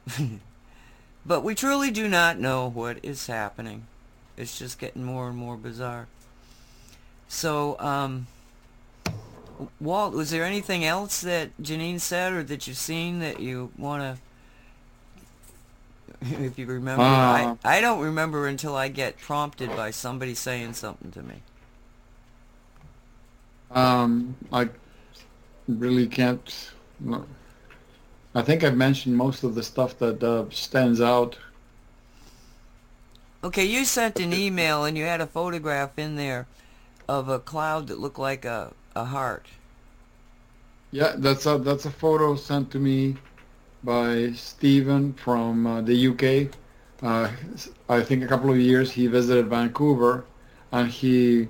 but we truly do not know what is happening. It's just getting more and more bizarre. So, um, Walt, was there anything else that Janine said or that you've seen that you want to if you remember. Uh, I, I don't remember until I get prompted by somebody saying something to me. Um, I really can't. No. I think I've mentioned most of the stuff that uh, stands out. Okay, you sent an email and you had a photograph in there of a cloud that looked like a, a heart. Yeah, that's a that's a photo sent to me by Stephen from uh, the UK. Uh, I think a couple of years he visited Vancouver, and he,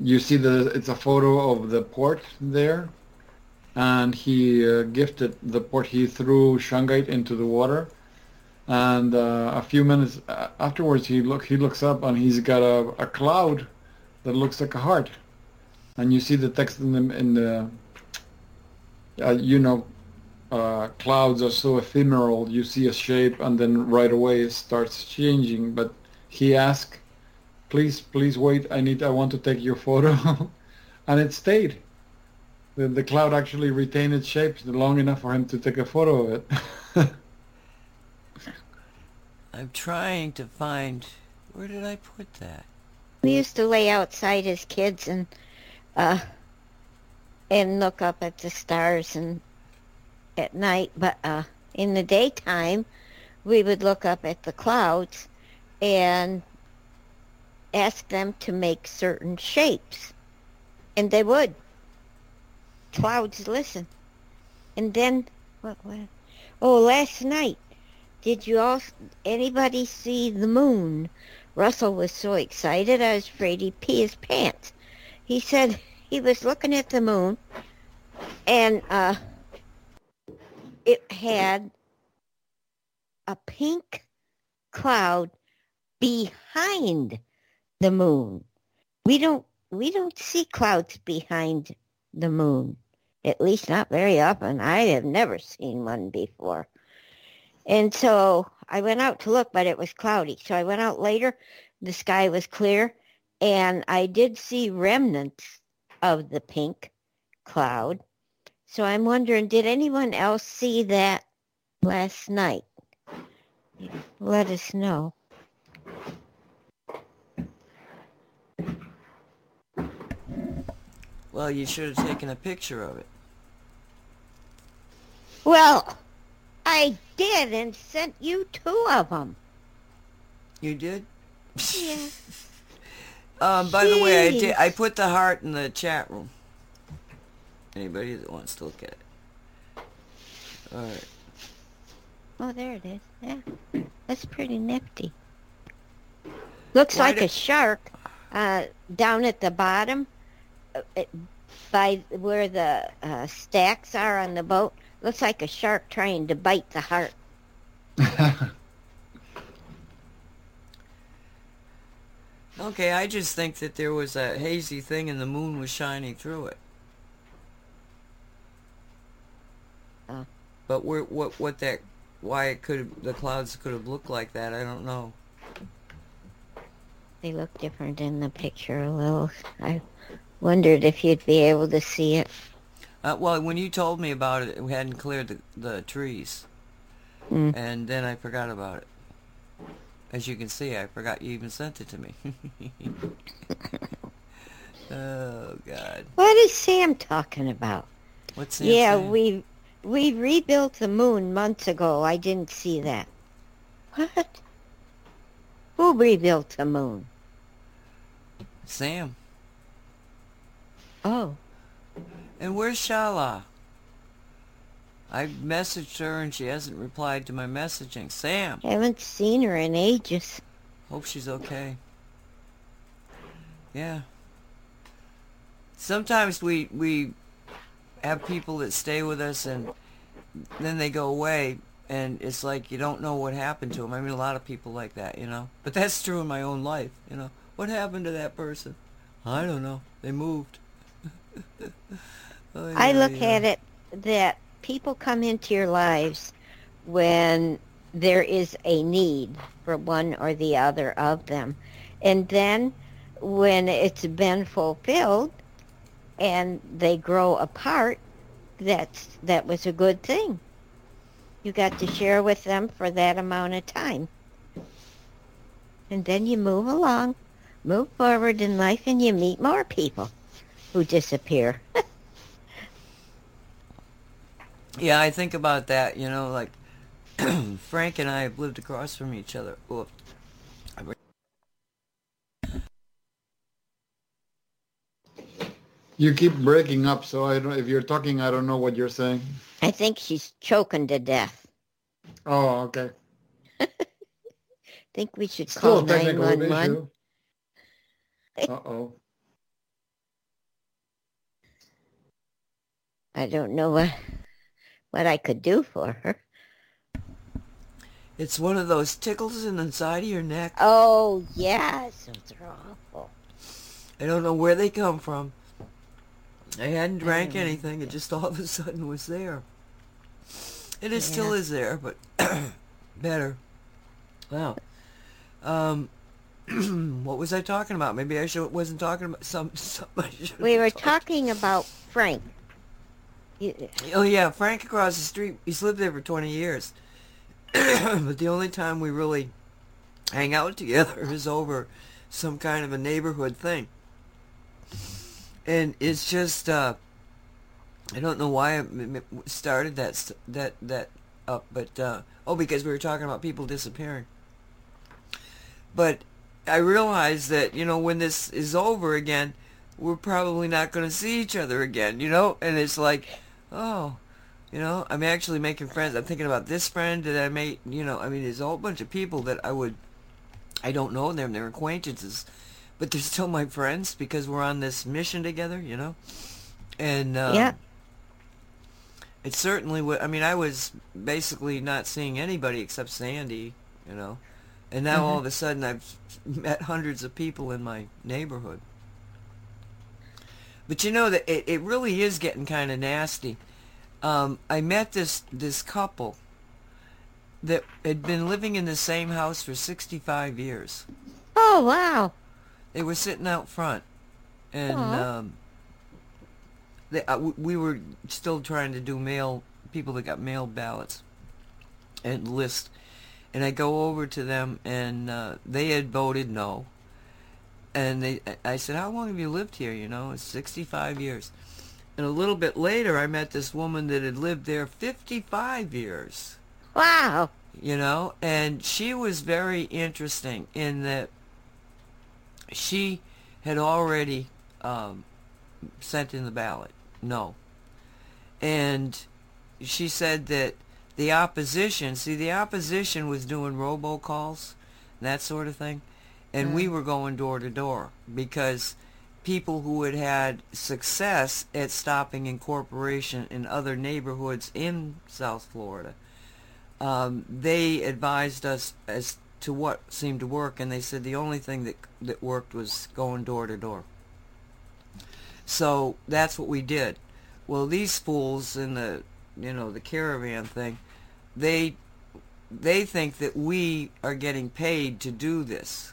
you see the it's a photo of the port there, and he uh, gifted the port. He threw shungite into the water, and uh, a few minutes afterwards he look he looks up and he's got a, a cloud that looks like a heart, and you see the text in the in the uh, you know, uh, clouds are so ephemeral. You see a shape and then right away it starts changing. But he asked, "Please, please wait. I need. I want to take your photo," and it stayed. The the cloud actually retained its shape long enough for him to take a photo of it. I'm trying to find where did I put that? We used to lay outside as kids and uh and look up at the stars and at night, but uh in the daytime we would look up at the clouds and ask them to make certain shapes. And they would. Clouds listen. And then what what Oh, last night did you all anybody see the moon? Russell was so excited I was afraid he'd pee his pants. He said he was looking at the moon and uh, it had a pink cloud behind the moon. We don't we don't see clouds behind the moon. At least not very often. I have never seen one before. And so I went out to look, but it was cloudy. So I went out later. The sky was clear, and I did see remnants of the pink cloud. So I'm wondering, did anyone else see that last night? Let us know. Well, you should have taken a picture of it. Well, I did and sent you two of them. You did? Yeah. Um, by the way, I did. I put the heart in the chat room. Anybody that wants to look at it. All right. Oh, there it is. Yeah, that's pretty nifty. Looks Why like a shark uh, down at the bottom, uh, it, by where the uh, stacks are on the boat. Looks like a shark trying to bite the heart. Okay, I just think that there was a hazy thing and the moon was shining through it. But where, what, what that, why it could the clouds could have looked like that, I don't know. They look different in the picture a little. I wondered if you'd be able to see it. Uh, well, when you told me about it, we hadn't cleared the, the trees. Mm. And then I forgot about it. As you can see, I forgot you even sent it to me. oh, God. What is Sam talking about? What's Sam yeah, saying? we we rebuilt the moon months ago. I didn't see that. What? Who rebuilt the moon? Sam. Oh, And where's Shala? I messaged her and she hasn't replied to my messaging. Sam, I haven't seen her in ages. hope she's okay. Yeah. Sometimes we we have people that stay with us and then they go away and it's like you don't know what happened to them. I mean, a lot of people like that, you know. But that's true in my own life, you know. What happened to that person? I don't know. They moved. Oh, I look yeah. at it that people come into your lives when there is a need for one or the other of them. And then when it's been fulfilled and they grow apart, that's that was a good thing. You got to share with them for that amount of time. And then you move along, move forward in life and you meet more people who disappear. Yeah, I think about that, you know, like Frank and I have lived across from each other. You keep breaking up, so I don't. If you're talking, I don't know what you're saying. I think she's choking to death. Oh, okay. I think we should Still call a technical 911. issue. Uh oh. I don't know what what I could do for her. it's one of those tickles in the side of your neck. Oh, yes. Those are awful. I don't know where they come from. I hadn't drank know. anything. It just all of a sudden was there. And it still is there, but better. Wow. Um, what was I talking about? Maybe I should, wasn't talking about some. Somebody should We were talked- talking about Frank. You- Oh yeah, Frank across the street. He's lived there for twenty years, but the only time we really hang out together is over some kind of a neighborhood thing, and it's just uh, I don't know why I started that that that up, but uh, oh, because we were talking about people disappearing. But I realized that you know when this is over again, we're probably not going to see each other again, you know? And it's like, oh, you know, I'm actually making friends. I'm thinking about this friend that I made, you know, I mean, there's a whole bunch of people that I would, I don't know them, they're acquaintances, but they're still my friends because we're on this mission together, you know? And, um, Yeah. It certainly would, I mean, I was basically not seeing anybody except Sandy, you know? And now all of a sudden I've met hundreds of people in my neighborhood. But you know that it, it really is getting kind of nasty. Um, I met this this couple that had been living in the same house for 65 years. Oh, wow. They were sitting out front, and um, they, uh, w- we were still trying to do mail people that got mail ballots and list. And I go over to them, and uh, they had voted no. And they, I- I said, "How long have you lived here?" You know, it's 65 years. And a little bit later, I met this woman that had lived there 55 years Wow. you know and she was very interesting in that she had already um, sent in the ballot. No. And she said that the opposition see the opposition was doing robocalls that sort of thing. And we were going door to door because people who had had success at stopping incorporation in other neighborhoods in South Florida um, they advised us as to what seemed to work, and they said the only thing that that worked was going door to door. So that's what we did. Well, these fools in the you know the caravan thing, they they think that we are getting paid to do this.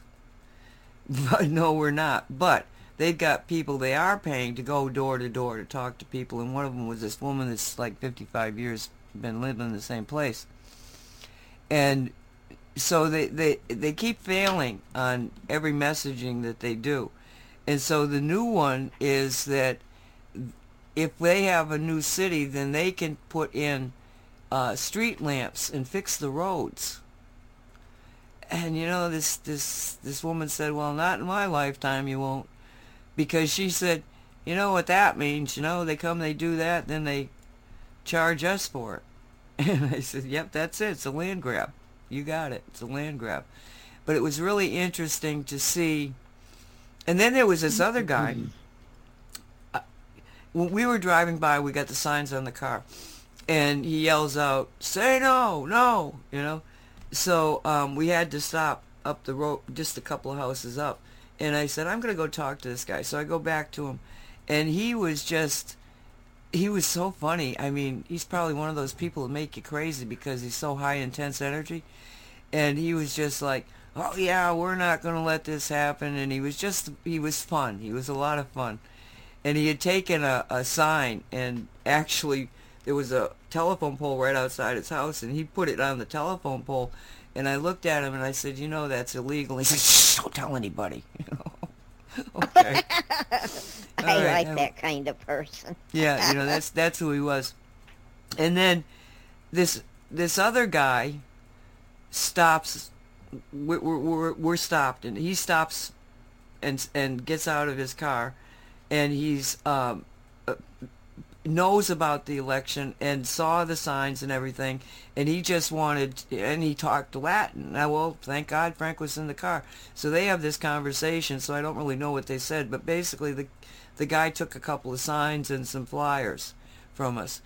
But no, we're not. But they've got people they are paying to go door to door to talk to people, and one of them was this woman that's like 55 years been living in the same place, and so they they they keep failing on every messaging that they do, and so the new one is that if they have a new city, then they can put in uh, street lamps and fix the roads. And you know, this this this woman said, "Well, not in my lifetime, you won't," because she said, "You know what that means? You know, they come, they do that, then they charge us for it." And I said, "Yep, that's it. It's a land grab. You got it. It's a land grab." But it was really interesting to see. And then there was this other guy. Uh, When we were driving by, we got the signs on the car, and he yells out, "Say no, no!" You know. So um, we had to stop up the road, just a couple of houses up. And I said, I'm going to go talk to this guy. So I go back to him. And he was just, he was so funny. I mean, he's probably one of those people that make you crazy because he's so high intense energy. And he was just like, oh yeah, we're not going to let this happen. And he was just, he was fun. He was a lot of fun. And he had taken a, a sign and actually there was a telephone pole right outside his house and he put it on the telephone pole and I looked at him and I said, you know, that's illegal. He said, don't tell anybody. You know? Okay. I right, like now- that kind of person. yeah, you know that's that's who he was. And then this this other guy stops. We're we're we're, stopped, and he stops and and gets out of his car, and he's um, knows about the election and saw the signs and everything, and he just wanted and he talked Latin. Now, well, thank God Frank was in the car, so they have this conversation. So I don't really know what they said, but basically the the guy took a couple of signs and some flyers from us,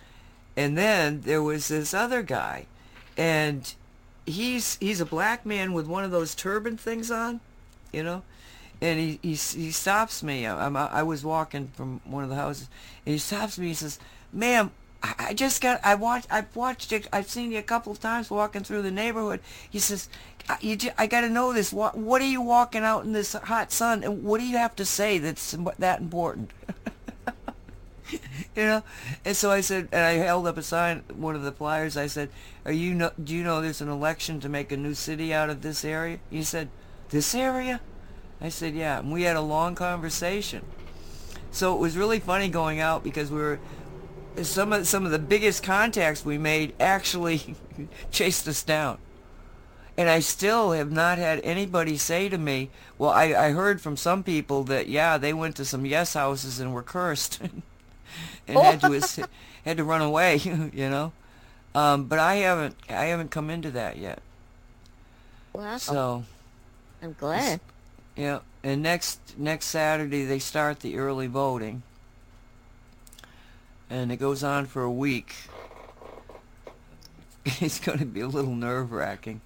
and then there was this other guy, and he's he's a black man with one of those turban things on, you know, and he he, he stops me. I'm, I was walking from one of the houses, and he stops me. He says, "Ma'am, I just got. I watched. I've watched it. I've seen you a couple of times walking through the neighborhood." He says, "I- "You, I got to know this. What, what are you walking out in this hot sun? And what do you have to say that's that important?" you know and so i said and i held up a sign one of the flyers i said are you know do you know there's an election to make a new city out of this area he said this area i said yeah and we had a long conversation so it was really funny going out because we were some of some of the biggest contacts we made actually chased us down and I still have not had anybody say to me, well, I, I heard from some people that, yeah, they went to some yes houses and were cursed and had to had to run away, you know. Um, but I haven't I haven't come into that yet. Well, So I'm glad. Yeah, and next next Saturday they start the early voting, and it goes on for a week. It's going to be a little nerve wracking.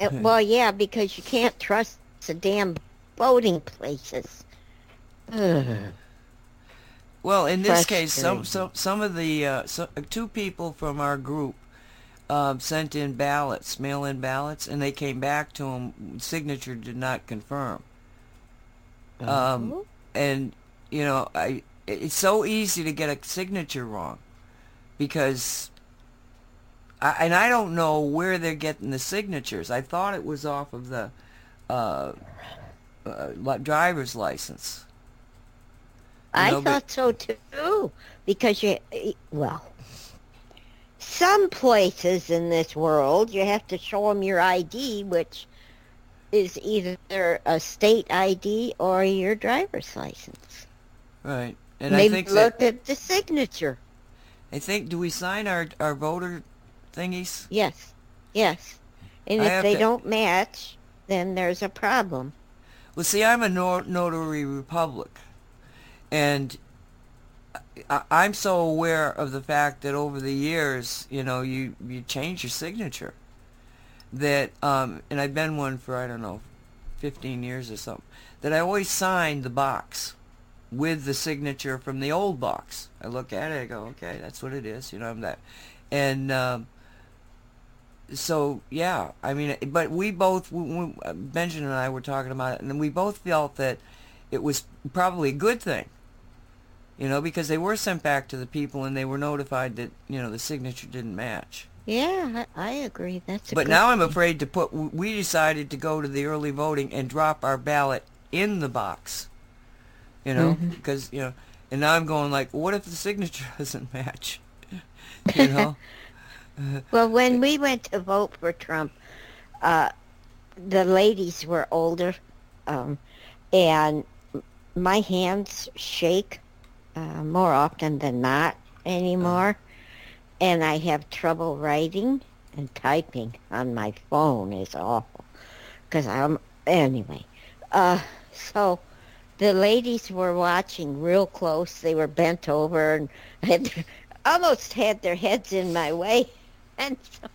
Uh, well, yeah, because you can't trust the damn voting places. Ugh. Well, in this case, some some some of the uh, so, two people from our group um, sent in ballots, mail-in ballots, and they came back to them. Signature did not confirm. Um, Oh. and you know, I it's so easy to get a signature wrong because. I, and I don't know where they're getting the signatures. I thought it was off of the uh, uh, driver's license. I know, but- thought so too, because you, well, some places in this world you have to show them your ID, which is either a state ID or your driver's license. Right. And I Maybe think that, look at the signature. I think do we sign our our voter thingies? Yes, yes. And I if they to- don't match, then there's a problem. Well, see, I'm a no- notary republic, and I, I'm so aware of the fact that over the years, you know, you you change your signature. That um, and I've been one for I don't know, 15 years or something. That I always sign the box with the signature from the old box. I look at it, I go, okay, that's what it is. You know, I'm that, and. Um, so yeah, I mean, but we both, we, we, Benjamin and I were talking about it, and we both felt that it was probably a good thing, you know, because they were sent back to the people and they were notified that you know the signature didn't match. Yeah, I, I agree. That's a But now I'm afraid to put. We decided to go to the early voting and drop our ballot in the box, you know, because you know, and now I'm going like, what if the signature doesn't match, you know? Well, when we went to vote for Trump, uh, the ladies were older, um, and my hands shake uh, more often than not anymore, and I have trouble writing and typing on my phone. is awful because I'm anyway. Uh, so the ladies were watching real close. They were bent over and had almost had their heads in my way. And so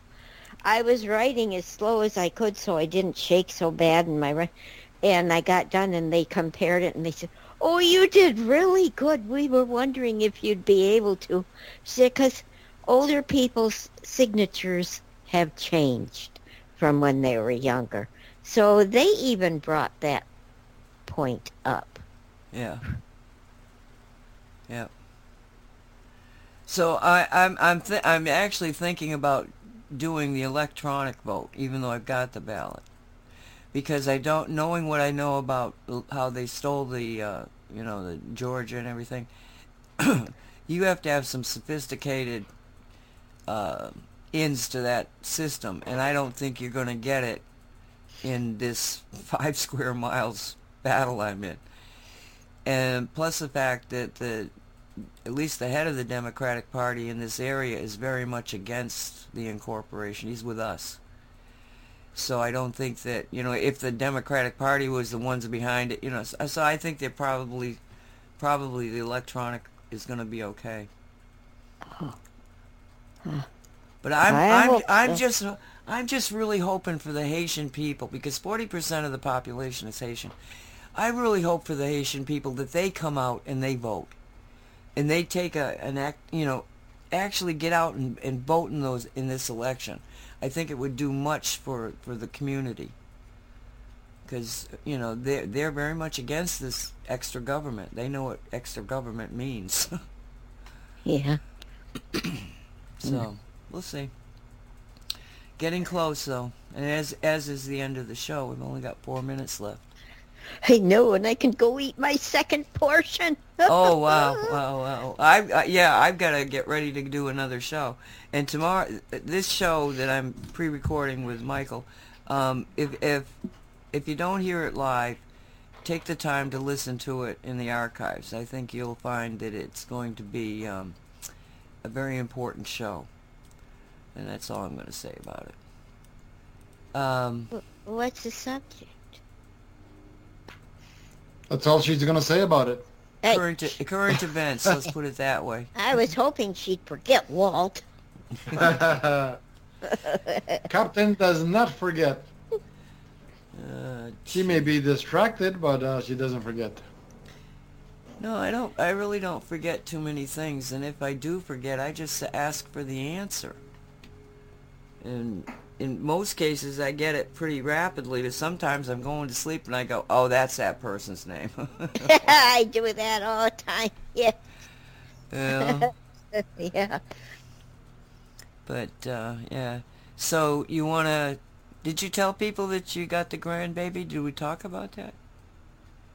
I was writing as slow as I could so I didn't shake so bad in my and I got done and they compared it and they said, "Oh, you did really good. We were wondering if you'd be able to." Because older people's signatures have changed from when they were younger. So they even brought that point up. Yeah. Yeah. So I, I'm I'm th- I'm actually thinking about doing the electronic vote, even though I've got the ballot, because I don't knowing what I know about how they stole the uh, you know the Georgia and everything. you have to have some sophisticated uh, ins to that system, and I don't think you're going to get it in this five square miles battle I'm in and plus the fact that the at least the head of the Democratic Party in this area is very much against the incorporation. He's with us. So I don't think that, you know, if the Democratic Party was the ones behind it, you know, so, so I think that probably probably the electronic is going to be okay. But I'm I I'm hope I'm just I'm just really hoping for the Haitian people because 40% of the population is Haitian. I really hope for the Haitian people that they come out and they vote, and they take a an act, you know, actually get out and, and vote in those in this election. I think it would do much for for the community because you know they they're very much against this extra government. They know what extra government means. Yeah. so we'll see. Getting close though, and as as is the end of the show, we've only got four minutes left. I know, and I can go eat my second portion. oh wow, wow, wow! I uh, yeah, I've got to get ready to do another show, and tomorrow this show that I'm pre-recording with Michael. Um, if if if you don't hear it live, take the time to listen to it in the archives. I think you'll find that it's going to be um, a very important show, and that's all I'm going to say about it. Um, What's the subject? That's all she's going to say about it. Hey, current current events. Let's put it that way. I was hoping she'd forget Walt. Captain does not forget. Uh, She may be distracted, but uh, she doesn't forget. No, I don't. I really don't forget too many things, and if I do forget, I just ask for the answer. And in most cases, I get it pretty rapidly. But sometimes I'm going to sleep and I go, "Oh, that's that person's name." I do that all the time. Yeah, yeah. yeah. But uh, yeah. So you wanna? Did you tell people that you got the grandbaby? Did we talk about that?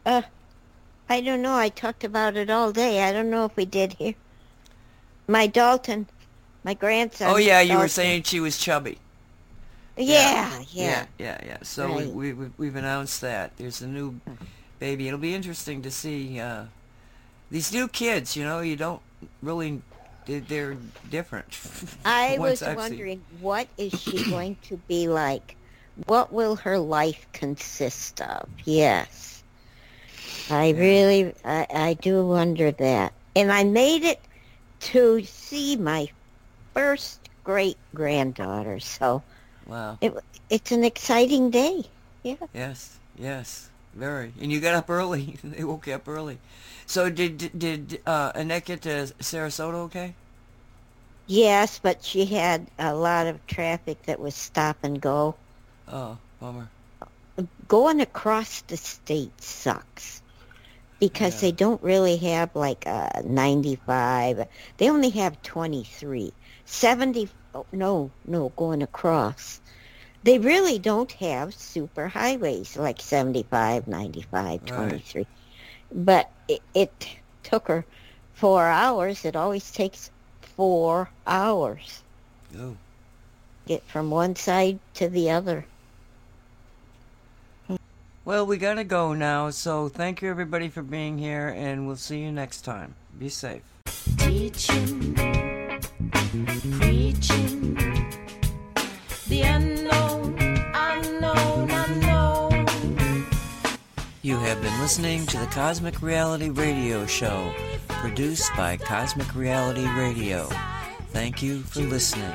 Uh, I don't know. I talked about it all day. I don't know if we did here. My Dalton, my grandson. oh yeah, you were saying she was chubby. Yeah, yeah. yeah, yeah, yeah. So Right. we, we we've, announced that there's a new baby. It'll be interesting to see uh, these new kids. You know, you don't really they- they're different. I was I've seen- wondering, what is she going to be like? What will her life consist of? Yes. I Yeah. really, I, I do wonder that. And I made it to see my first great granddaughter, so Wow. it's an exciting day. Yeah. Yes. Yes. Very. And you got up early. they woke you up early. So did did uh, Annette get to Sarasota okay? Yes, but she had a lot of traffic that was stop and go. Oh, bummer. Going across the state sucks because Yeah. they don't really have like a 95. They only have 23. 70, oh, no, no, going across. They really don't have super highways like 75, 95, Right. 23. But it, it took her four hours. It always takes four hours. Oh. Get from one side to the other. Well, we gotta go now, so thank you everybody for being here, and we'll see you next time. Be safe. teaching, preaching, the unknown, unknown, unknown. You have been listening to the Cosmic Reality Radio Show, produced by Cosmic Reality Radio. Thank you for listening.